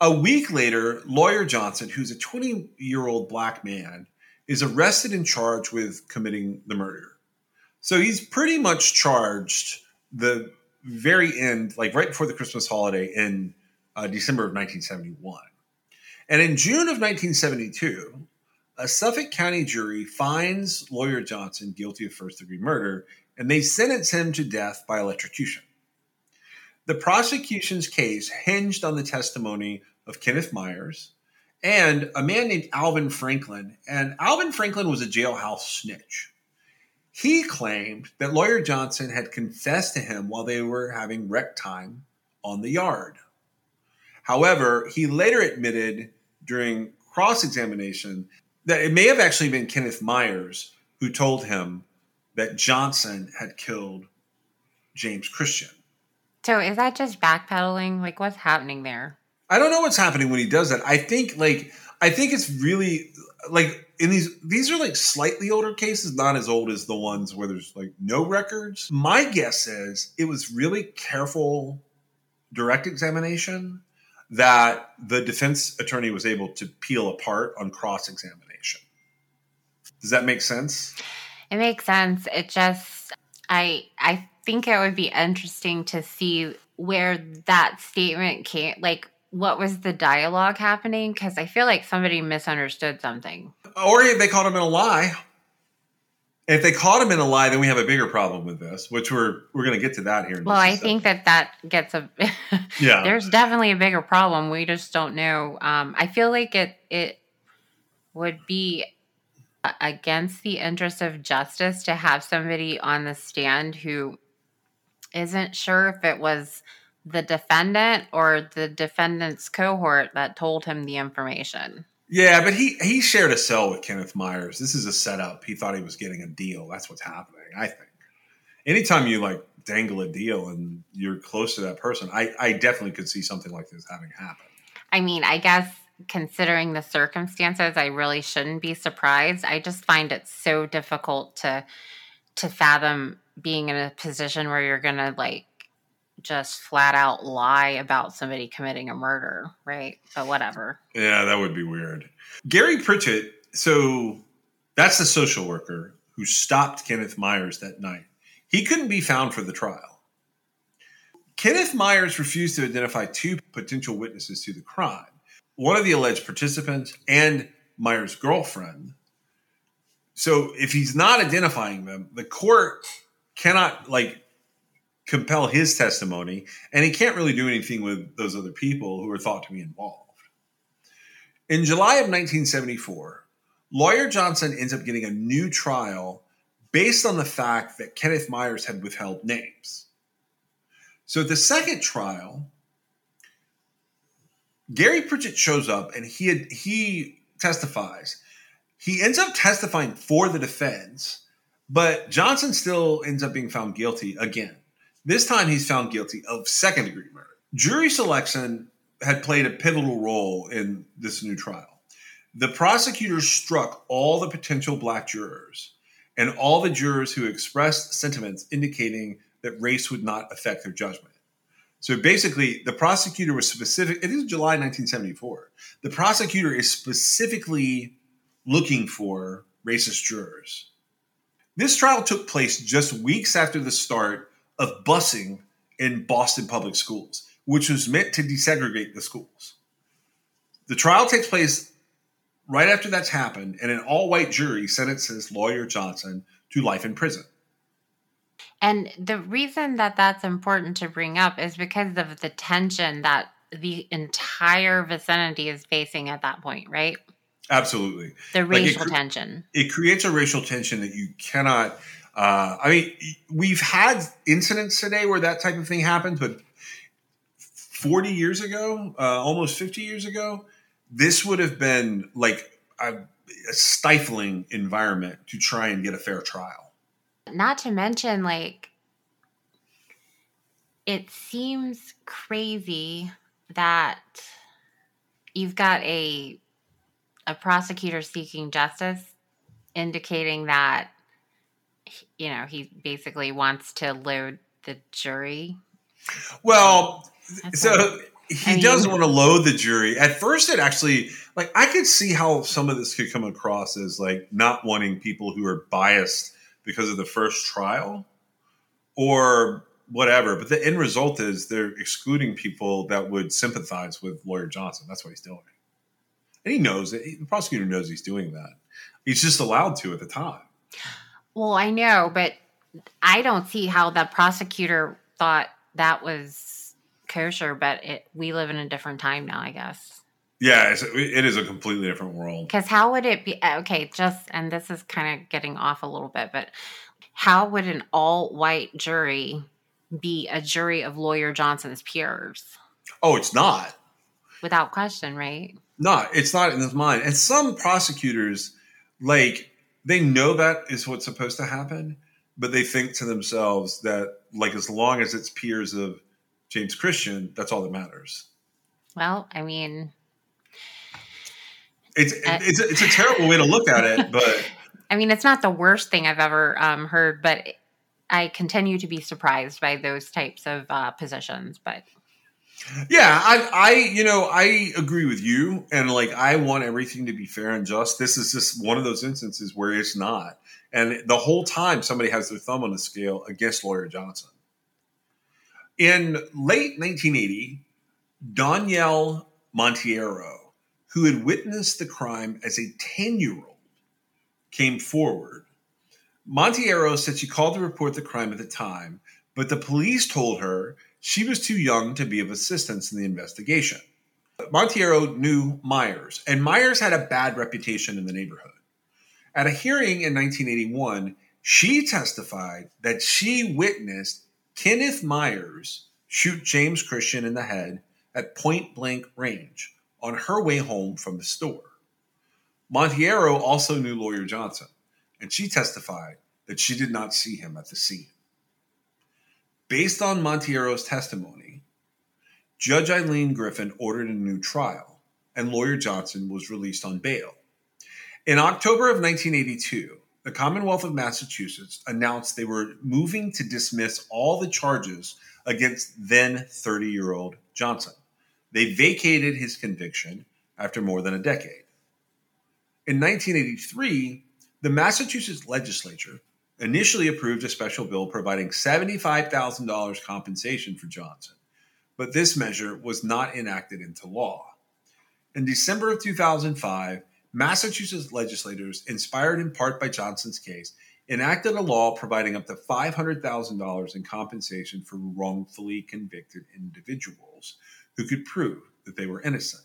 S1: A week later, Lawyer Johnson, who's a 20 year old black man, is arrested and charged with committing the murder. So he's pretty much charged the very end, like right before the Christmas holiday in uh, December of 1971. And in June of 1972, a Suffolk County jury finds Lawyer Johnson guilty of first degree murder and they sentence him to death by electrocution. The prosecution's case hinged on the testimony of Kenneth Myers and a man named Alvin Franklin. And Alvin Franklin was a jailhouse snitch. He claimed that Lawyer Johnson had confessed to him while they were having rec time on the yard. However, he later admitted during cross examination that it may have actually been Kenneth Myers who told him that Johnson had killed James Christian.
S2: So is that just backpedaling? Like, what's happening there?
S1: I don't know what's happening when he does that. I think like I think it's really like in these these are like slightly older cases, not as old as the ones where there's like no records. My guess is it was really careful direct examination that the defense attorney was able to peel apart on cross examination. Does that make sense?
S2: It makes sense. It just I I think it would be interesting to see where that statement came like what was the dialogue happening because I feel like somebody misunderstood something.
S1: Or if they caught him in a lie. If they caught him in a lie, then we have a bigger problem with this, which we're we're going to get to that here. In
S2: Well, I think that that gets a
S1: Yeah.
S2: There's definitely a bigger problem. We just don't know. Um, I feel like it it would be against the interest of justice to have somebody on the stand who isn't sure if it was the defendant or the defendant's cohort that told him the information.
S1: Yeah, but he he shared a cell with Kenneth Myers. This is a setup. He thought he was getting a deal. That's what's happening. I think. Anytime you like dangle a deal and you're close to that person, I I definitely could see something like this having happen.
S2: I mean, I guess considering the circumstances, I really shouldn't be surprised. I just find it so difficult to to fathom being in a position where you're gonna like just flat out lie about somebody committing a murder, right? But whatever.
S1: Yeah, that would be weird. Gary Pritchett. So that's the social worker who stopped Kenneth Myers that night. He couldn't be found for the trial. Kenneth Myers refused to identify two potential witnesses to the crime one of the alleged participants and Myers' girlfriend. So if he's not identifying them, the court cannot like compel his testimony, and he can't really do anything with those other people who are thought to be involved. In July of 1974, Lawyer Johnson ends up getting a new trial based on the fact that Kenneth Myers had withheld names. So the second trial, Gary Pritchett shows up and he had, he testifies. He ends up testifying for the defense, but Johnson still ends up being found guilty again. This time he's found guilty of second degree murder. Jury selection had played a pivotal role in this new trial. The prosecutors struck all the potential black jurors and all the jurors who expressed sentiments indicating that race would not affect their judgment. So basically, the prosecutor was specific. It is July 1974. The prosecutor is specifically looking for racist jurors. This trial took place just weeks after the start of busing in Boston public schools, which was meant to desegregate the schools. The trial takes place right after that's happened, and an all white jury sentences Lawyer Johnson to life in prison.
S2: And the reason that that's important to bring up is because of the tension that the entire vicinity is facing at that point, right?
S1: Absolutely.
S2: The
S1: Like, it
S2: racial tension.
S1: it creates a racial tension that you cannot. Uh, I mean, we've had incidents today where that type of thing happens, but 40 years ago, uh, almost 50 years ago, this would have been like a, a stifling environment to try and get a fair trial.
S2: Not to mention, like, it seems crazy that you've got a a prosecutor seeking justice, indicating that you know he basically wants to load the jury.
S1: Well,
S2: That's
S1: so he
S2: I mean-
S1: doesn't want to load the jury. At first, it actually like I could see how some of this could come across as like not wanting people who are biased because of the first trial or whatever. But the end result is they're excluding people that would sympathize with lawyer Johnson. That's what he's doing, and he knows it. The prosecutor knows he's doing that. He's just allowed to at the time.
S2: Well, I know, but I don't see how the prosecutor thought that was kosher. But it, we live in a different time now, I guess.
S1: Yeah, it's, it is a completely different world.
S2: Because how would it be? Uh, okay, just and this is kind of getting off a little bit, but how would an all-white jury be a jury of lawyer Johnson's peers?
S1: Oh, it's not.
S2: Without question, right?
S1: No, it's not in his mind. And some prosecutors, like, they know that is what's supposed to happen, but they think to themselves that, like, as long as it's peers of James Christian, that's all that matters.
S2: Well, I mean,
S1: It's
S2: Uh,
S1: it's a, it's a terrible way to look at it, but
S2: I mean, it's not the worst thing I've ever um, heard, but I continue to be surprised by those types of uh, positions. But
S1: yeah, I I you know I agree with you, and like I want everything to be fair and just. This is just one of those instances where it's not, and the whole time somebody has their thumb on the scale against lawyer Johnson. In late 1980, Danielle Montiero, who had witnessed the crime as a 10 year old, came forward. Montiero said she called to report the crime at the time, but the police told her she was too young to be of assistance in the investigation. Montiero knew Myers, and Myers had a bad reputation in the neighborhood. At a hearing in 1981, she testified that she witnessed Kenneth Myers shoot James Christian in the head at point blank range on her way home from the store. Montiero also knew lawyer Johnson, and she testified that she did not see him at the scene. Based on Montiero's testimony, Judge Eileen Griffin ordered a new trial, and lawyer Johnson was released on bail. In October of 1982, the Commonwealth of Massachusetts announced they were moving to dismiss all the charges against then 30 year old Johnson. They vacated his conviction after more than a decade. In 1983, the Massachusetts legislature initially approved a special bill providing $75,000 compensation for Johnson, but this measure was not enacted into law. In December of 2005, Massachusetts legislators, inspired in part by Johnson's case, enacted a law providing up to $500,000 in compensation for wrongfully convicted individuals who could prove that they were innocent.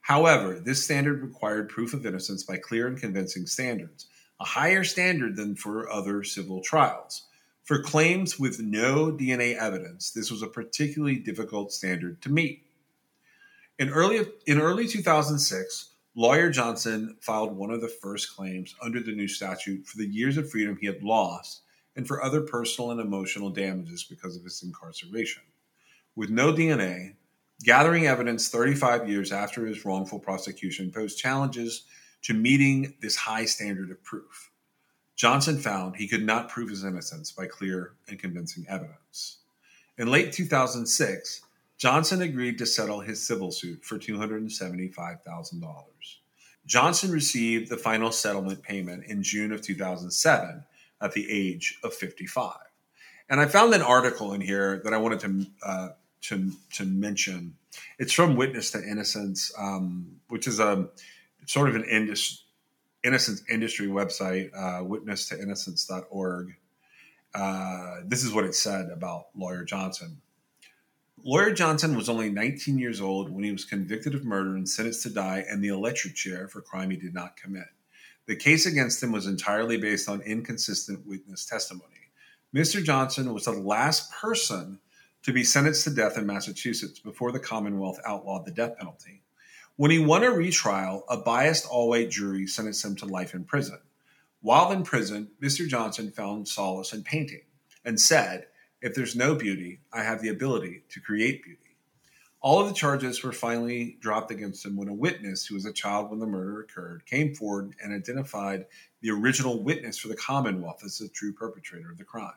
S1: However, this standard required proof of innocence by clear and convincing standards, a higher standard than for other civil trials. For claims with no DNA evidence, this was a particularly difficult standard to meet. In early, in early 2006, lawyer Johnson filed one of the first claims under the new statute for the years of freedom he had lost and for other personal and emotional damages because of his incarceration. With no DNA, gathering evidence 35 years after his wrongful prosecution posed challenges to meeting this high standard of proof. Johnson found he could not prove his innocence by clear and convincing evidence. In late 2006, Johnson agreed to settle his civil suit for $275,000. Johnson received the final settlement payment in June of 2007 at the age of 55. And I found an article in here that I wanted to uh, to, to mention. It's from Witness to Innocence, um, which is a sort of an indus- innocence industry website, uh, witness to innocence.org. Uh, this is what it said about Lawyer Johnson. Lawyer Johnson was only 19 years old when he was convicted of murder and sentenced to die in the electric chair for crime he did not commit. The case against him was entirely based on inconsistent witness testimony. Mr. Johnson was the last person to be sentenced to death in Massachusetts before the Commonwealth outlawed the death penalty. When he won a retrial, a biased all white jury sentenced him to life in prison. While in prison, Mr. Johnson found solace in painting and said, If there's no beauty, I have the ability to create beauty. All of the charges were finally dropped against him when a witness who was a child when the murder occurred came forward and identified the original witness for the Commonwealth as the true perpetrator of the crime.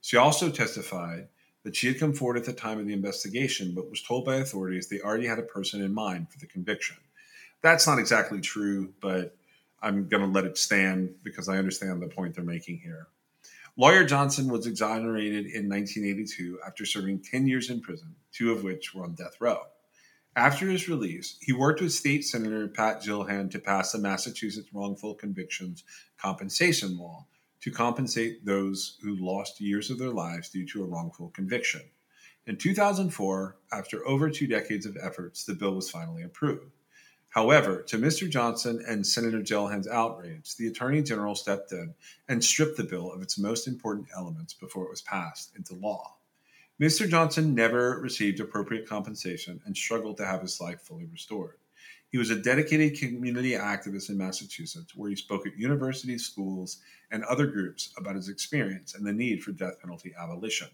S1: She also testified that she had come forward at the time of the investigation, but was told by authorities they already had a person in mind for the conviction. That's not exactly true, but I'm going to let it stand because I understand the point they're making here. Lawyer Johnson was exonerated in 1982 after serving 10 years in prison, two of which were on death row. After his release, he worked with State Senator Pat Jehlen to pass the Massachusetts wrongful convictions compensation law to compensate those who lost years of their lives due to a wrongful conviction. In 2004, after over two decades of efforts, the bill was finally approved. However, to Mr. Johnson and Senator Jehlen's outrage, the Attorney General stepped in and stripped the bill of its most important elements before it was passed into law. Mr. Johnson never received appropriate compensation and struggled to have his life fully restored. He was a dedicated community activist in Massachusetts, where he spoke at universities, schools, and other groups about his experience and the need for death penalty abolition.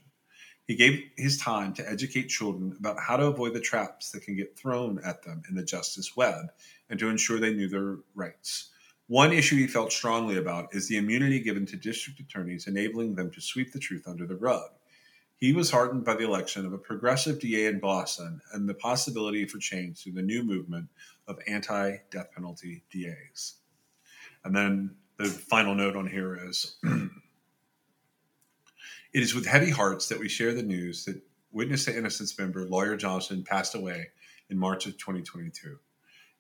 S1: He gave his time to educate children about how to avoid the traps that can get thrown at them in the justice web and to ensure they knew their rights. One issue he felt strongly about is the immunity given to district attorneys, enabling them to sweep the truth under the rug. He was heartened by the election of a progressive DA in Boston and the possibility for change through the new movement of anti death penalty DAs. And then the final note on here is it is with heavy hearts that we share the news that Witness to Innocence member Lawyer Johnson passed away in March of 2022.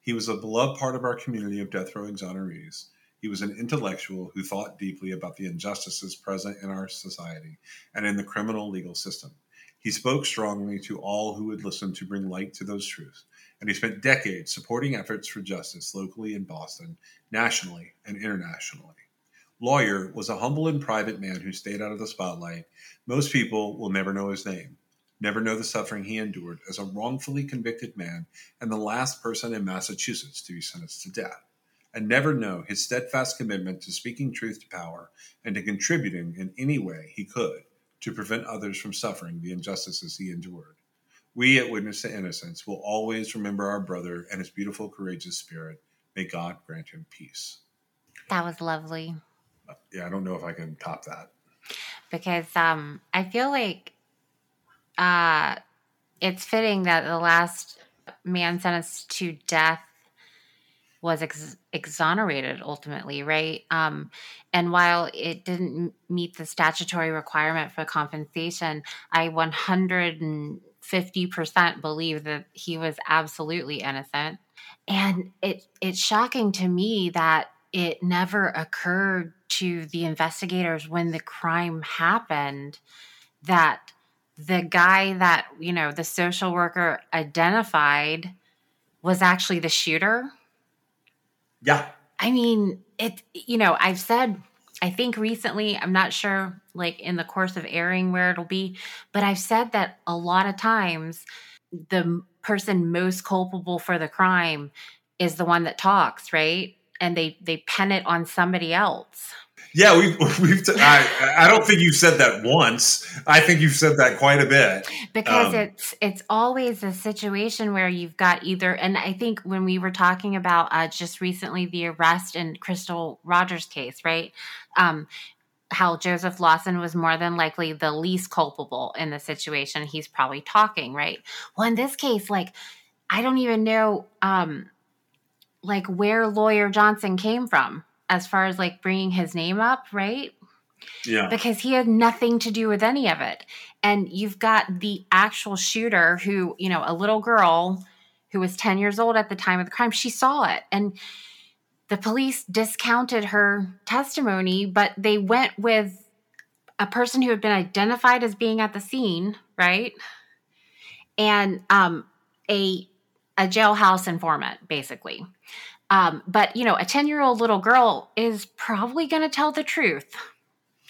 S1: He was a beloved part of our community of death row exonerees. He was an intellectual who thought deeply about the injustices present in our society and in the criminal legal system. He spoke strongly to all who would listen to bring light to those truths and he spent decades supporting efforts for justice locally in Boston, nationally, and internationally. Lawyer was a humble and private man who stayed out of the spotlight. Most people will never know his name, never know the suffering he endured as a wrongfully convicted man and the last person in Massachusetts to be sentenced to death, and never know his steadfast commitment to speaking truth to power and to contributing in any way he could to prevent others from suffering the injustices he endured. We at Witness to Innocence will always remember our brother and his beautiful, courageous spirit. May God grant him peace.
S2: That was lovely
S1: Yeah, I don't know if I can top that.
S2: because um, I feel like uh, it's fitting that the last man sentenced to death was ex- exonerated ultimately, right? Um, and while it didn't meet the statutory requirement for compensation, I 150% believe that he was absolutely innocent. And it it's shocking to me that it never occurred to the investigators when the crime happened that the guy that, you know, the social worker identified was actually the shooter.
S1: Yeah.
S2: I mean, it, you know, I've said, I think recently, I'm not sure, like in the course of airing where it'll be, but I've said that a lot of times the person most culpable for the crime is the one that talks, right? And they they pen it on somebody else.
S1: Yeah, we've we've. T- I I don't think you've said that once. I think you've said that quite a bit.
S2: because
S1: Um,
S2: it's it's always a situation where you've got either and i think when we were talking about uh, just recently the arrest in crystal rogers case right um how joseph lawson was more than likely the least culpable in the situation he's probably talking right well in this case like i don't even know um like where lawyer johnson came from as far as like bringing his name up right
S1: Yeah.
S2: because he had nothing to do with any of it. And you've got the actual shooter who, you know, a little girl who was 10 years old at the time of the crime, she saw it. And the police discounted her testimony, but they went with a person who had been identified as being at the scene, right? And um, a a jailhouse informant, basically. Um, but you know, a 10 year old little girl is probably going to tell the truth.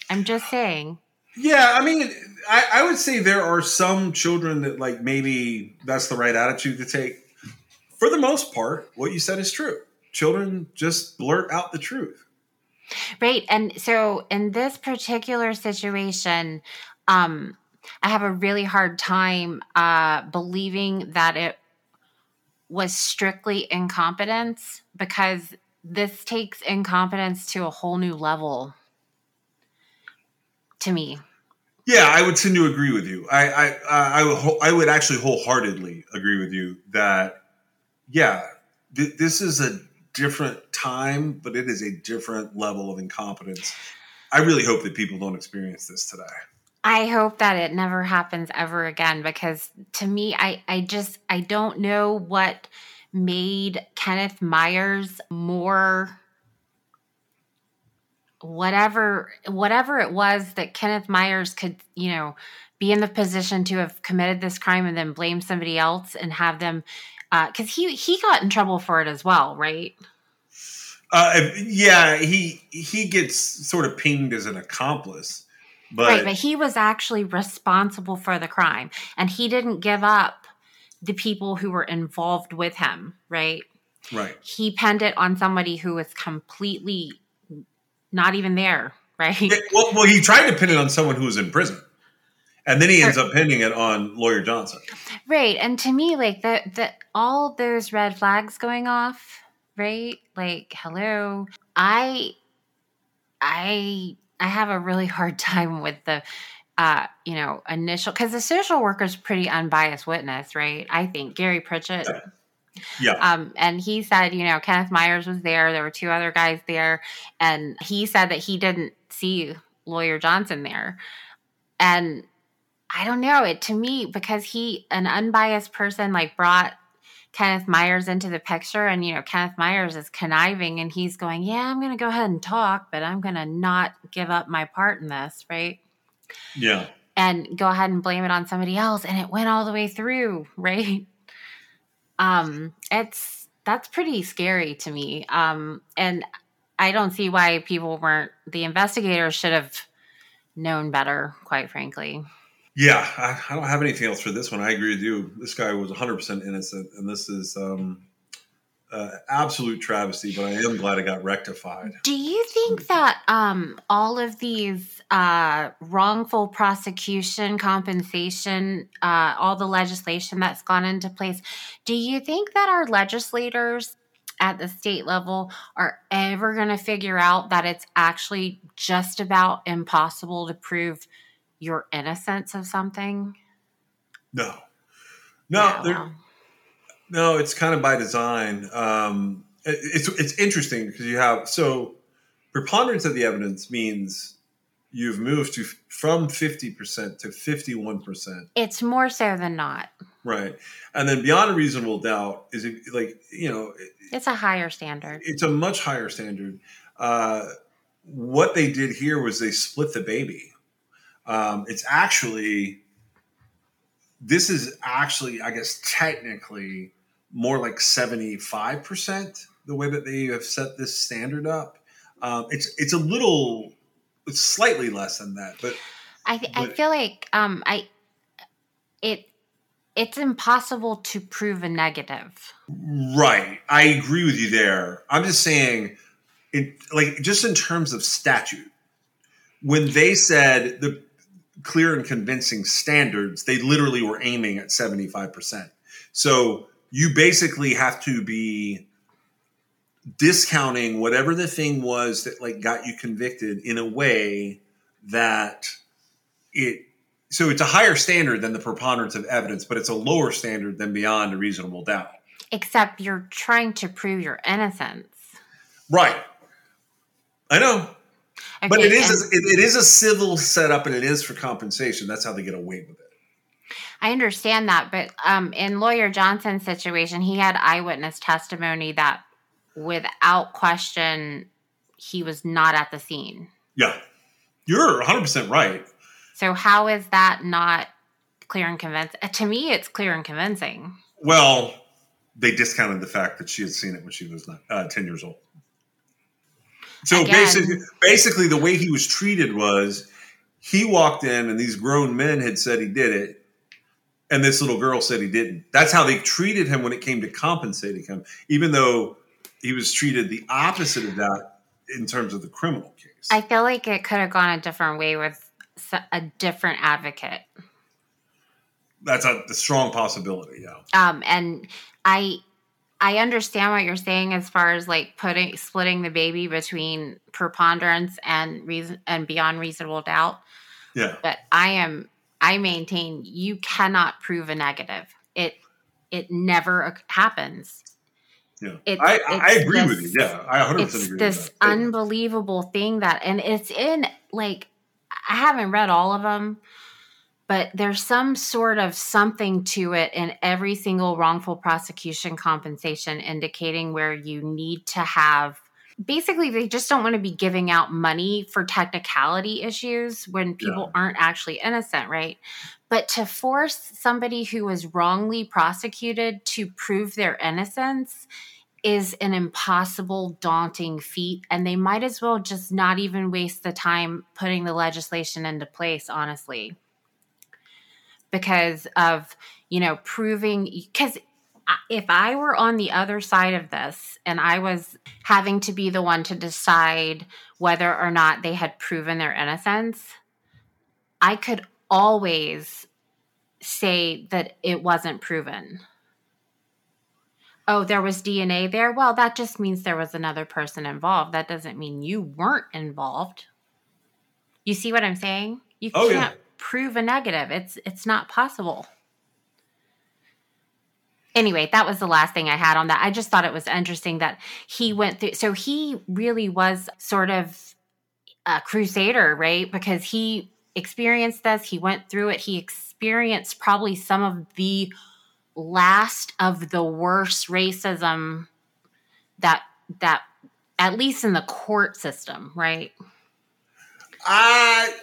S2: I'm just saying.
S1: Yeah, I mean, I, I would say there are some children that like maybe that's the right attitude to take. For the most part, what you said is true. Children just blurt out the truth.
S2: Right. And so in this particular situation, um, I have a really hard time uh, believing that it was strictly incompetence because this takes incompetence to a whole new level to me.
S1: Yeah, I would tend to agree with you. I I I would I would actually wholeheartedly agree with you that yeah, th- this is a different time, but it is a different level of incompetence. I really hope that people don't experience this today.
S2: I hope that it never happens ever again because to me I I just I don't know what made Kenneth Myers more whatever whatever it was that Kenneth Myers could, you know, be in the position to have committed this crime and then blame somebody else and have them uh cuz he he got in trouble for it as well, right?
S1: Uh, yeah, he he gets sort of pinged as an accomplice, but,
S2: right, but he was actually responsible for the crime and he didn't give up the people who were involved with him, right?
S1: right.
S2: He penned it on somebody who was completely not even there, right?
S1: Well, well, he tried to pin it on someone who was in prison, and then he ends up pinning it on Lawyer Johnson.
S2: Right. And to me, like the the all those red flags going off, right? Like, hello. I I I have a really hard time with the uh, you know, initial because the social worker's pretty unbiased witness, right? I think Gary Pritchett.
S1: Yeah,
S2: Um, and he said, you know, Kenneth Myers was there. There were two other guys there, and he said that he didn't see Lawyer Johnson there. And I don't know it to me because he, an unbiased person, like brought Kenneth Myers into the picture, and you know, Kenneth Myers is conniving, and he's going, "Yeah, I'm going to go ahead and talk, but I'm going to not give up my part in this, right?"
S1: yeah.
S2: and go ahead and blame it on somebody else and it went all the way through right um it's that's pretty scary to me um and i don't see why people weren't the investigators should have known better quite frankly
S1: Yeah, I, I don't have anything else for this one. I agree with you. This guy was 100% innocent, and this is um, uh, absolute travesty. But I am glad it got rectified.
S2: do you think that um all of these uh wrongful prosecution compensation uh all the legislation that's gone into place do you think that our legislators at the state level are ever going to figure out that it's actually just about impossible to prove your innocence of something
S1: No, no,
S2: Yeah,
S1: no. It's kind of by design. Um, it- it's it's interesting because you have so preponderance of the evidence means you've moved to from 50% to 51%.
S2: it's more so than not
S1: Right. And then beyond a reasonable doubt is it, like, you know,
S2: it's a higher standard
S1: it's a much higher standard. Uh, what they did here was they split the baby. Um, it's actually, this is actually, I guess, technically more like 75% the way that they have set this standard up. Um, it's it's a little it's slightly less than that, but
S2: I th- I feel like um I it it's impossible to prove a negative.
S1: right. I agree with you there. I'm just saying in like just in terms of statute, when they said the clear and convincing standards, they literally were aiming at 75%. So you basically have to be discounting whatever the thing was that like got you convicted in a way that it so it's a higher standard than the preponderance of evidence but it's a lower standard than beyond a reasonable doubt
S2: Except you're trying to prove your innocence.
S1: right i know but it is
S2: and-
S1: a, it, it is a civil setup and it is for compensation that's how they get away with it
S2: I understand that, but um, in Lawyer Johnson's situation, he had eyewitness testimony that, without question, he was not at the scene.
S1: yeah you're 100% right
S2: So how is that not clear and convincing? To me, it's clear and convincing.
S1: well they discounted the fact that she had seen it when she was not, uh, 10 years old so
S2: Again.
S1: basically basically the way he was treated was he walked in and these grown men had said he did it and this little girl said he didn't that's how they treated him when it came to compensating him even though he was treated the opposite of that in terms of the criminal case
S2: I feel like it could have gone a different way with a different advocate.
S1: that's a, a strong possibility yeah
S2: Um, and I I understand what you're saying as far as like putting splitting the baby between preponderance and reason and beyond reasonable doubt.
S1: yeah
S2: But I am I maintain you cannot prove a negative. It it never happens.
S1: yeah
S2: It's-
S1: I, I, agree with you yeah i 100%
S2: It's
S1: agree
S2: this unbelievable thing that, and it's in like I haven't read all of them, but there's some sort of something to it in every single wrongful prosecution compensation indicating where you need to have basically they just don't want to be giving out money for technicality issues when people aren't actually innocent, right? But to force somebody who was wrongly prosecuted to prove their innocence is an impossible, daunting feat. And they might as well just not even waste the time putting the legislation into place, honestly. Because of, you know, proving, because if I were on the other side of this and I was having to be the one to decide whether or not they had proven their innocence, I could always say that it wasn't proven. Oh, there was DNA there? Well, that just means there was another person involved. That doesn't mean you weren't involved. You see what I'm saying? You
S1: Oh, yeah.
S2: Prove a negative. It's it's not possible. Anyway, that was the last thing I had on that. I just thought it was interesting that he went through so he really was sort of a crusader, right? Because he experienced this, he went through it, he experienced probably some of the last of the worst racism that that at least in the court system, right?
S1: I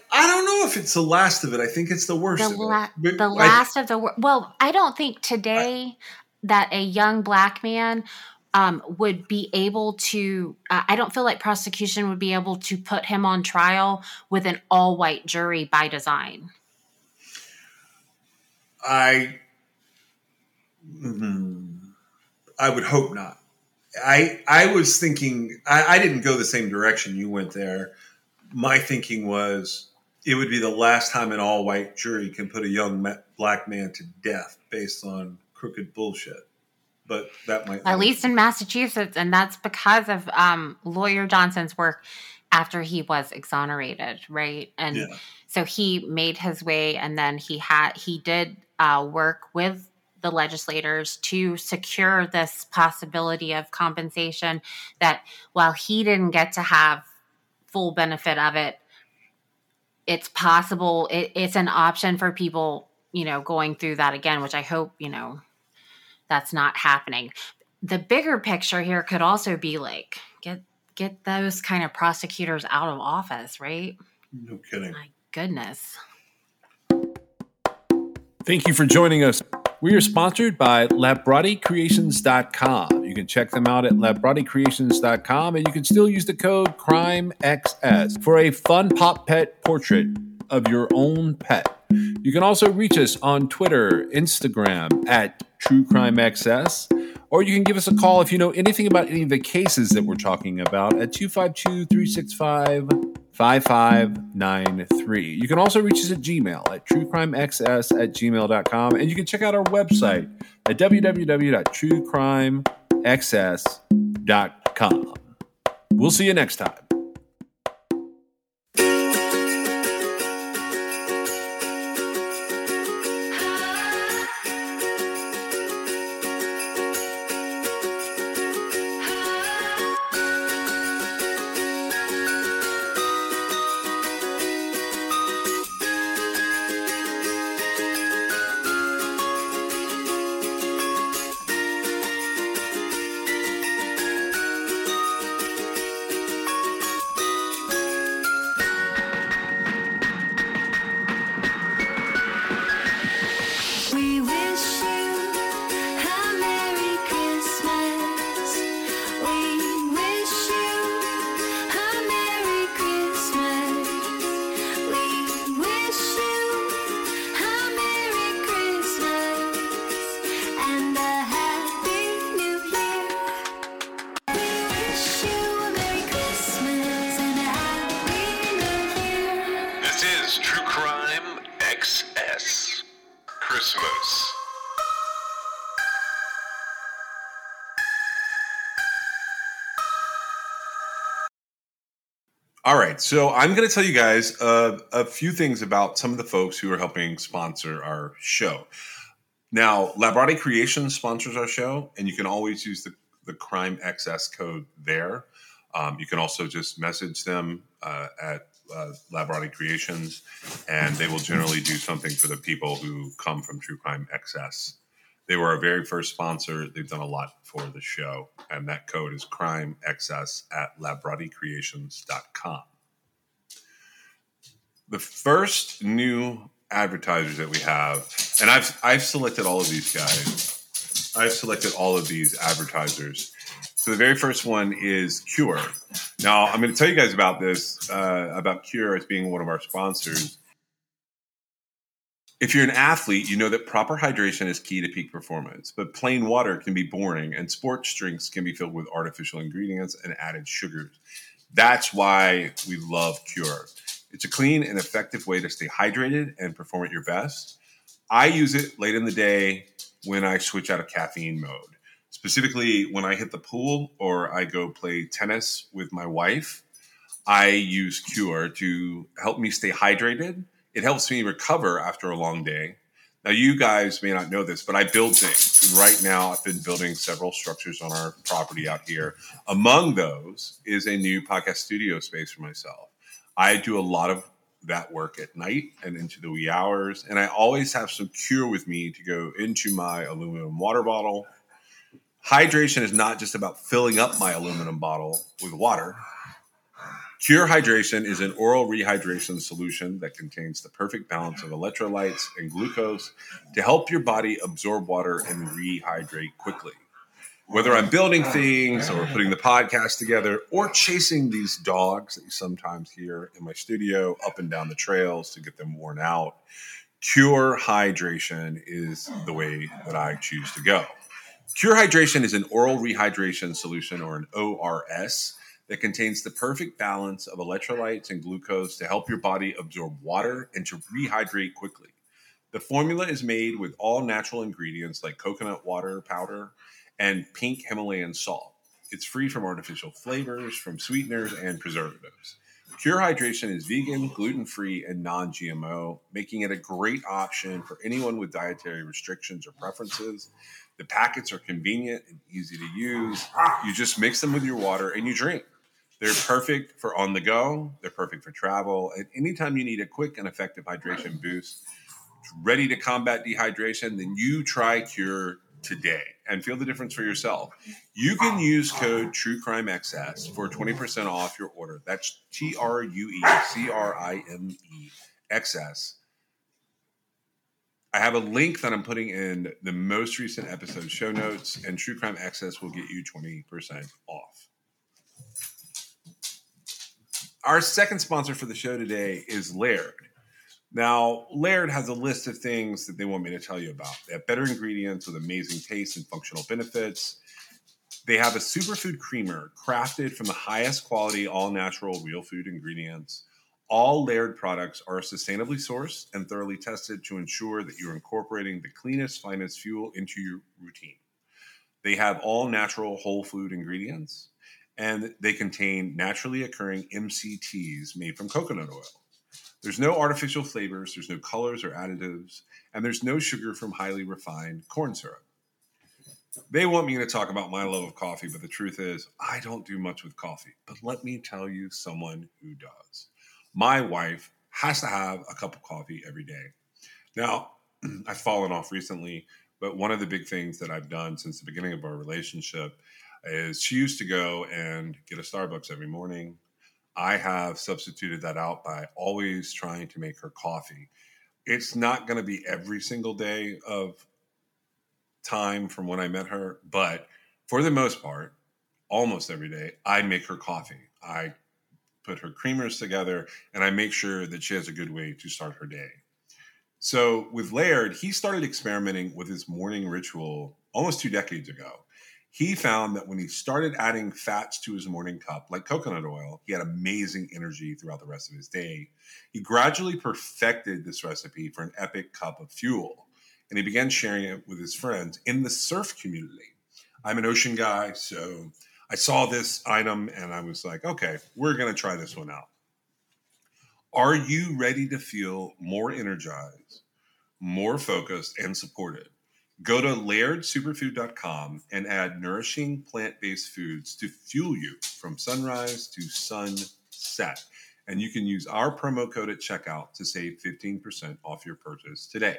S1: if it's the last of it. I think it's the worst.
S2: The,
S1: of
S2: la- the
S1: I-
S2: last of the wor- well, I don't think today that a young black man um, would be able to. Uh, I don't feel like prosecution would be able to put him on trial with an all white jury by design.
S1: I mm, I would hope not. I I was thinking I, I didn't go the same direction you went there. My thinking was it would be the last time an all white jury can put a young black man to death based on crooked bullshit. But that might
S2: At least in Massachusetts, and that's because of um, lawyer Johnson's work after he was exonerated, right? And
S1: Yeah.
S2: so he made his way, and then he had he did uh, work with the legislators to secure this possibility of compensation. That while he didn't get to have full benefit of it, it's possible. It, it's an option for people, you know, going through that again, which I hope you know that's not happening the bigger picture here could also be like get get those kind of prosecutors out of office, right?
S1: no kidding.
S2: My goodness.
S3: Thank you for joining us
S4: We are sponsored by LabrottieCreations.com. You can check them out at LabrottieCreations.com and you can still use the code CRIMEXS for a fun pop pet portrait of your own pet. You can also reach us on Twitter, Instagram at TrueCrimeXS, or you can give us a call if you know anything about any of the cases that we're talking about at 252 365 5593. You can also reach us at Gmail at truecrimexs at gmail.com, and you can check out our website at www.truecrimexs.com. We'll see you next time.
S5: Christmas.
S1: All right, so I'm going to tell you guys uh, a few things about some of the folks who are helping sponsor our show. Now, Labrottie Creations sponsors our show, and you can always use the, the Crime XS code there. Um, you can also just message them uh, at uh, Labrottie Creations, and they will generally do something for the people who come from True Crime XS. They were our very first sponsor. They've done a lot for the show, and that code is Crime XS at LabrottieCreations.com. The first new advertisers that we have, and I've I've selected all of these guys. I've selected all of these advertisers. So the very first one is Cure. Now I'm going to tell you guys about this uh, about Cure as being one of our sponsors. If you're an athlete, you know that proper hydration is key to peak performance, but plain water can be boring and sports drinks can be filled with artificial ingredients and added sugars. That's why we love Cure. It's a clean and effective way to stay hydrated and perform at your best. I use it late in the day when I switch out of caffeine mode. Specifically, when I hit the pool or I go play tennis with my wife, I use Cure to help me stay hydrated. It helps me recover after a long day. Now, you guys may not know this, but I build things. And right now, I've been building several structures on our property out here. Among those is a new podcast studio space for myself. I do a lot of that work at night and into the wee hours, and I always have some cure with me to go into my aluminum water bottle. Hydration is not just about filling up my aluminum bottle with water. Cure Hydration is an oral rehydration solution that contains the perfect balance of electrolytes and glucose to help your body absorb water and rehydrate quickly. Whether I'm building things or putting the podcast together or chasing these dogs that you sometimes hear in my studio up and down the trails to get them worn out, Cure Hydration is the way that I choose to go. Cure Hydration is an oral rehydration solution or an ORS that contains the perfect balance of electrolytes and glucose to help your body absorb water and to rehydrate quickly. The formula is made with all natural ingredients like coconut water powder and pink Himalayan salt. It's free from artificial flavors, from sweeteners, and preservatives. Cure Hydration is vegan, gluten free, and non GMO, making it a great option for anyone with dietary restrictions or preferences. The packets are convenient and easy to use. You just mix them with your water and you drink. They're perfect for on the go, they're perfect for travel, and anytime you need a quick and effective hydration boost, ready to combat dehydration, then you try Cure today and feel the difference for yourself. You can use code TrueCrimeXS for 20% off your order. That's T R U E C R I M E X S I have a link that I'm putting in the most recent episode show notes, and True Crime XS will get you 20% off. Our second sponsor for the show today is Laird. Now, Laird has a list of things that they want me to tell you about. They have better ingredients with amazing taste and functional benefits. They have a superfood creamer crafted from the highest quality, all natural, real food ingredients. All Laird products are sustainably sourced and thoroughly tested to ensure that you're incorporating the cleanest, finest fuel into your routine. They have all natural whole food ingredients and they contain naturally occurring MCTs made from coconut oil. There's no artificial flavors, there's no colors or additives, and there's no sugar from highly refined corn syrup. They want me to talk about my love of coffee, but the truth is, I don't do much with coffee. But let me tell you someone who does. My wife has to have a cup of coffee every day. Now, I've fallen off recently, but one of the big things that I've done since the beginning of our relationship is she used to go and get a Starbucks every morning. I have substituted that out by always trying to make her coffee. It's not going to be every single day of time from when I met her, but for the most part, almost every day, I make her coffee. I put her creamers together and I make sure that she has a good way to start her day. So with Laird, he started experimenting with his morning ritual almost two decades ago. He found that when he started adding fats to his morning cup, like coconut oil, he had amazing energy throughout the rest of his day. He gradually perfected this recipe for an epic cup of fuel, and he began sharing it with his friends in the surf community. I'm an ocean guy, so I saw this item and I was like, okay, we're going to try this one out. Are you ready to feel more energized, more focused, and supported? Go to lairdsuperfood.com and add nourishing plant based foods to fuel you from sunrise to sunset. And you can use our promo code at checkout to save 15% off your purchase today.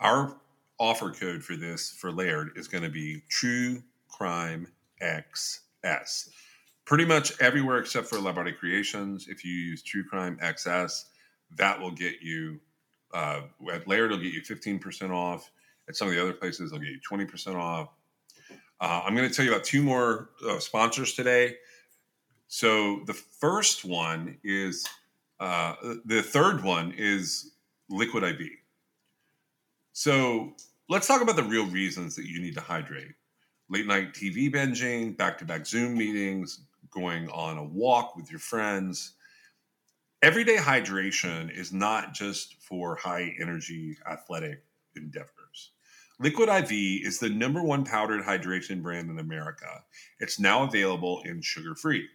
S1: Our offer code for this for Laird is going to be True Crime XS. Pretty much everywhere except for Labrottie Creations, if you use True Crime XS, that will get you, uh, at Laird, it'll get you 15% off. At some of the other places, they'll get you 20% off. Uh, I'm going to tell you about two more uh, sponsors today. So the first one is, uh, the third one is Liquid IV. So let's talk about the real reasons that you need to hydrate. Late night TV binging, back to back Zoom meetings, going on a walk with your friends. Everyday hydration is not just for high energy athletic endeavors. Liquid IV is the number one powdered hydration brand in America. It's now available in sugar free.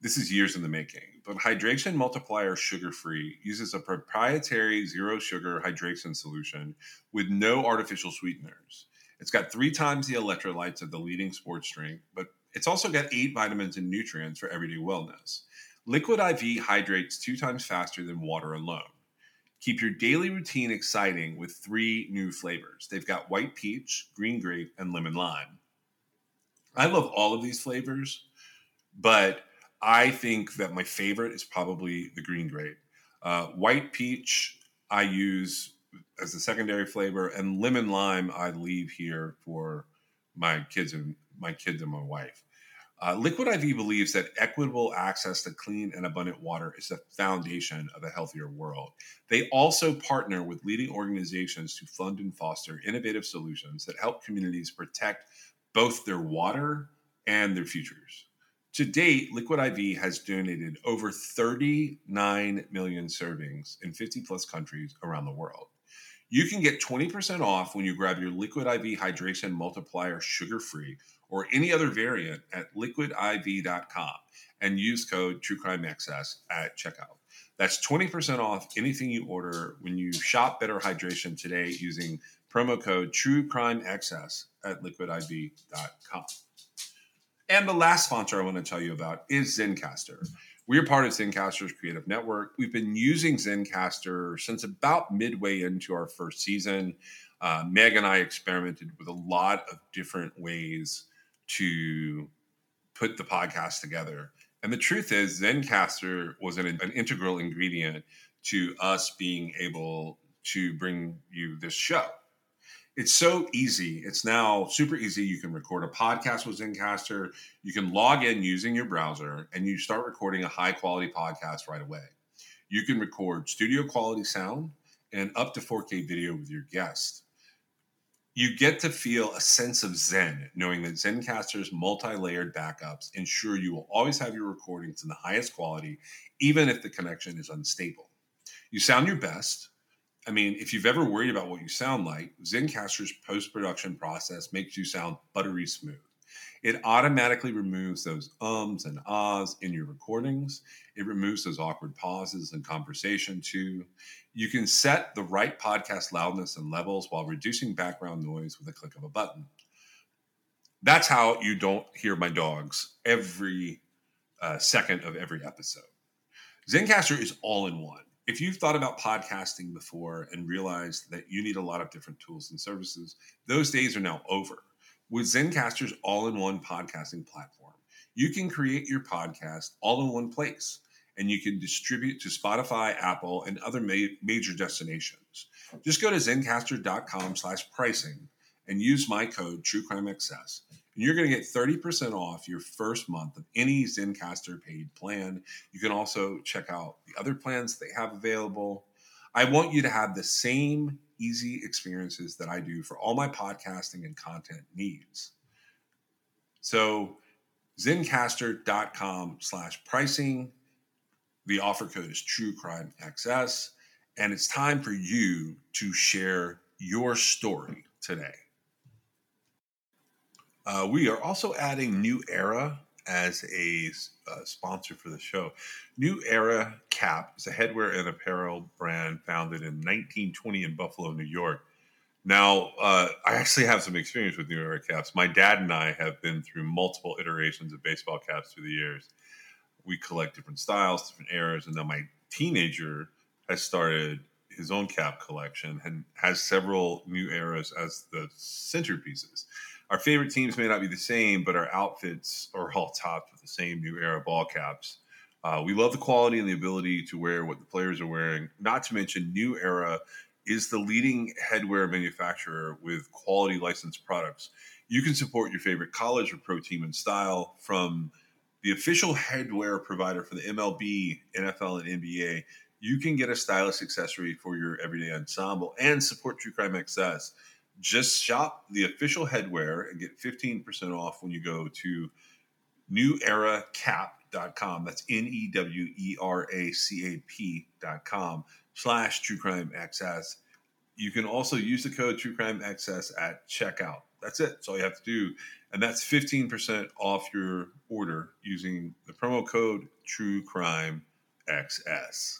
S1: This is years in the making, but Hydration Multiplier Sugar Free uses a proprietary zero sugar hydration solution with no artificial sweeteners. It's got three times the electrolytes of the leading sports drink, but it's also got eight vitamins and nutrients for everyday wellness. Liquid IV hydrates two times faster than water alone. Keep your daily routine exciting with three new flavors. They've got white peach, green grape, and lemon lime. I love all of these flavors, but I think that my favorite is probably the green grape. Uh, white peach, I use as a secondary flavor, and lemon lime, I leave here for my kids and my kids and my wife. Uh, Liquid IV believes that equitable access to clean and abundant water is the foundation of a healthier world. They also partner with leading organizations to fund and foster innovative solutions that help communities protect both their water and their futures. To date, Liquid IV has donated over 39 million servings in 50 plus countries around the world. You can get 20% off when you grab your Liquid IV Hydration Multiplier sugar free or any other variant at liquidiv.com and use code TrueCrimeXS at checkout. That's 20% off anything you order when you shop Better Hydration today using promo code TrueCrimeXS at liquidiv.com. And the last sponsor I want to tell you about is Zencastr. We are part of Zencastr's creative network. We've been using Zencastr since about midway into our first season. Uh, Meg and I experimented with a lot of different ways to put the podcast together. And the truth is, Zencastr was an, an integral ingredient to us being able to bring you this show. It's so easy. It's now super easy. You can record a podcast with Zencastr. You can log in using your browser and you start recording a high quality podcast right away. You can record studio quality sound and up to 4K video with your guest. You get to feel a sense of Zen knowing that Zencastr's multi layered backups ensure you will always have your recordings in the highest quality, even if the connection is unstable. You sound your best. I mean, if you've ever worried about what you sound like, Zencastr's post production process makes you sound buttery smooth. It automatically removes those ums and ahs in your recordings. It removes those awkward pauses in conversation, too. You can set the right podcast loudness and levels while reducing background noise with a click of a button. That's how you don't hear my dogs every uh, second of every episode. Zencastr is all in one. If you've thought about podcasting before and realized that you need a lot of different tools and services, those days are now over. With Zencastr's all in one podcasting platform, you can create your podcast all in one place and you can distribute to Spotify, Apple, and other ma- major destinations. Just go to zencastr.com slash pricing and use my code TrueCrimeXS. And you're going to get 30% off your first month of any Zencastr paid plan. You can also check out the other plans they have available. I want you to have the same easy experiences that I do for all my podcasting and content needs. So zencastr.com slash pricing. The offer code is True Crime XS, and it's time for you to share your story today. Uh, we are also adding New Era as a uh, sponsor for the show. New Era Cap is a headwear and apparel brand founded in 1920 in Buffalo, New York. Now, uh, I actually have some experience with New Era caps. My dad and I have been through multiple iterations of baseball caps through the years. We collect different styles, different eras, and now my teenager has started his own cap collection and has several new eras as the centerpieces. Our favorite teams may not be the same, but our outfits are all topped with the same new era ball caps. Uh, we love the quality and the ability to wear what the players are wearing. Not to mention, New Era is the leading headwear manufacturer with quality licensed products. You can support your favorite college or pro team in style from the official headwear provider for the MLB, NFL, and NBA. You can get a stylish accessory for your everyday ensemble and support True Crime XS. Just shop the official headwear and get 15% off when you go to neweracap.com. That's N E W E R A C A P.com slash True Crime XS. You can also use the code True Crime XS at checkout. That's it. That's all you have to do. And that's 15% off your order using the promo code True Crime XS.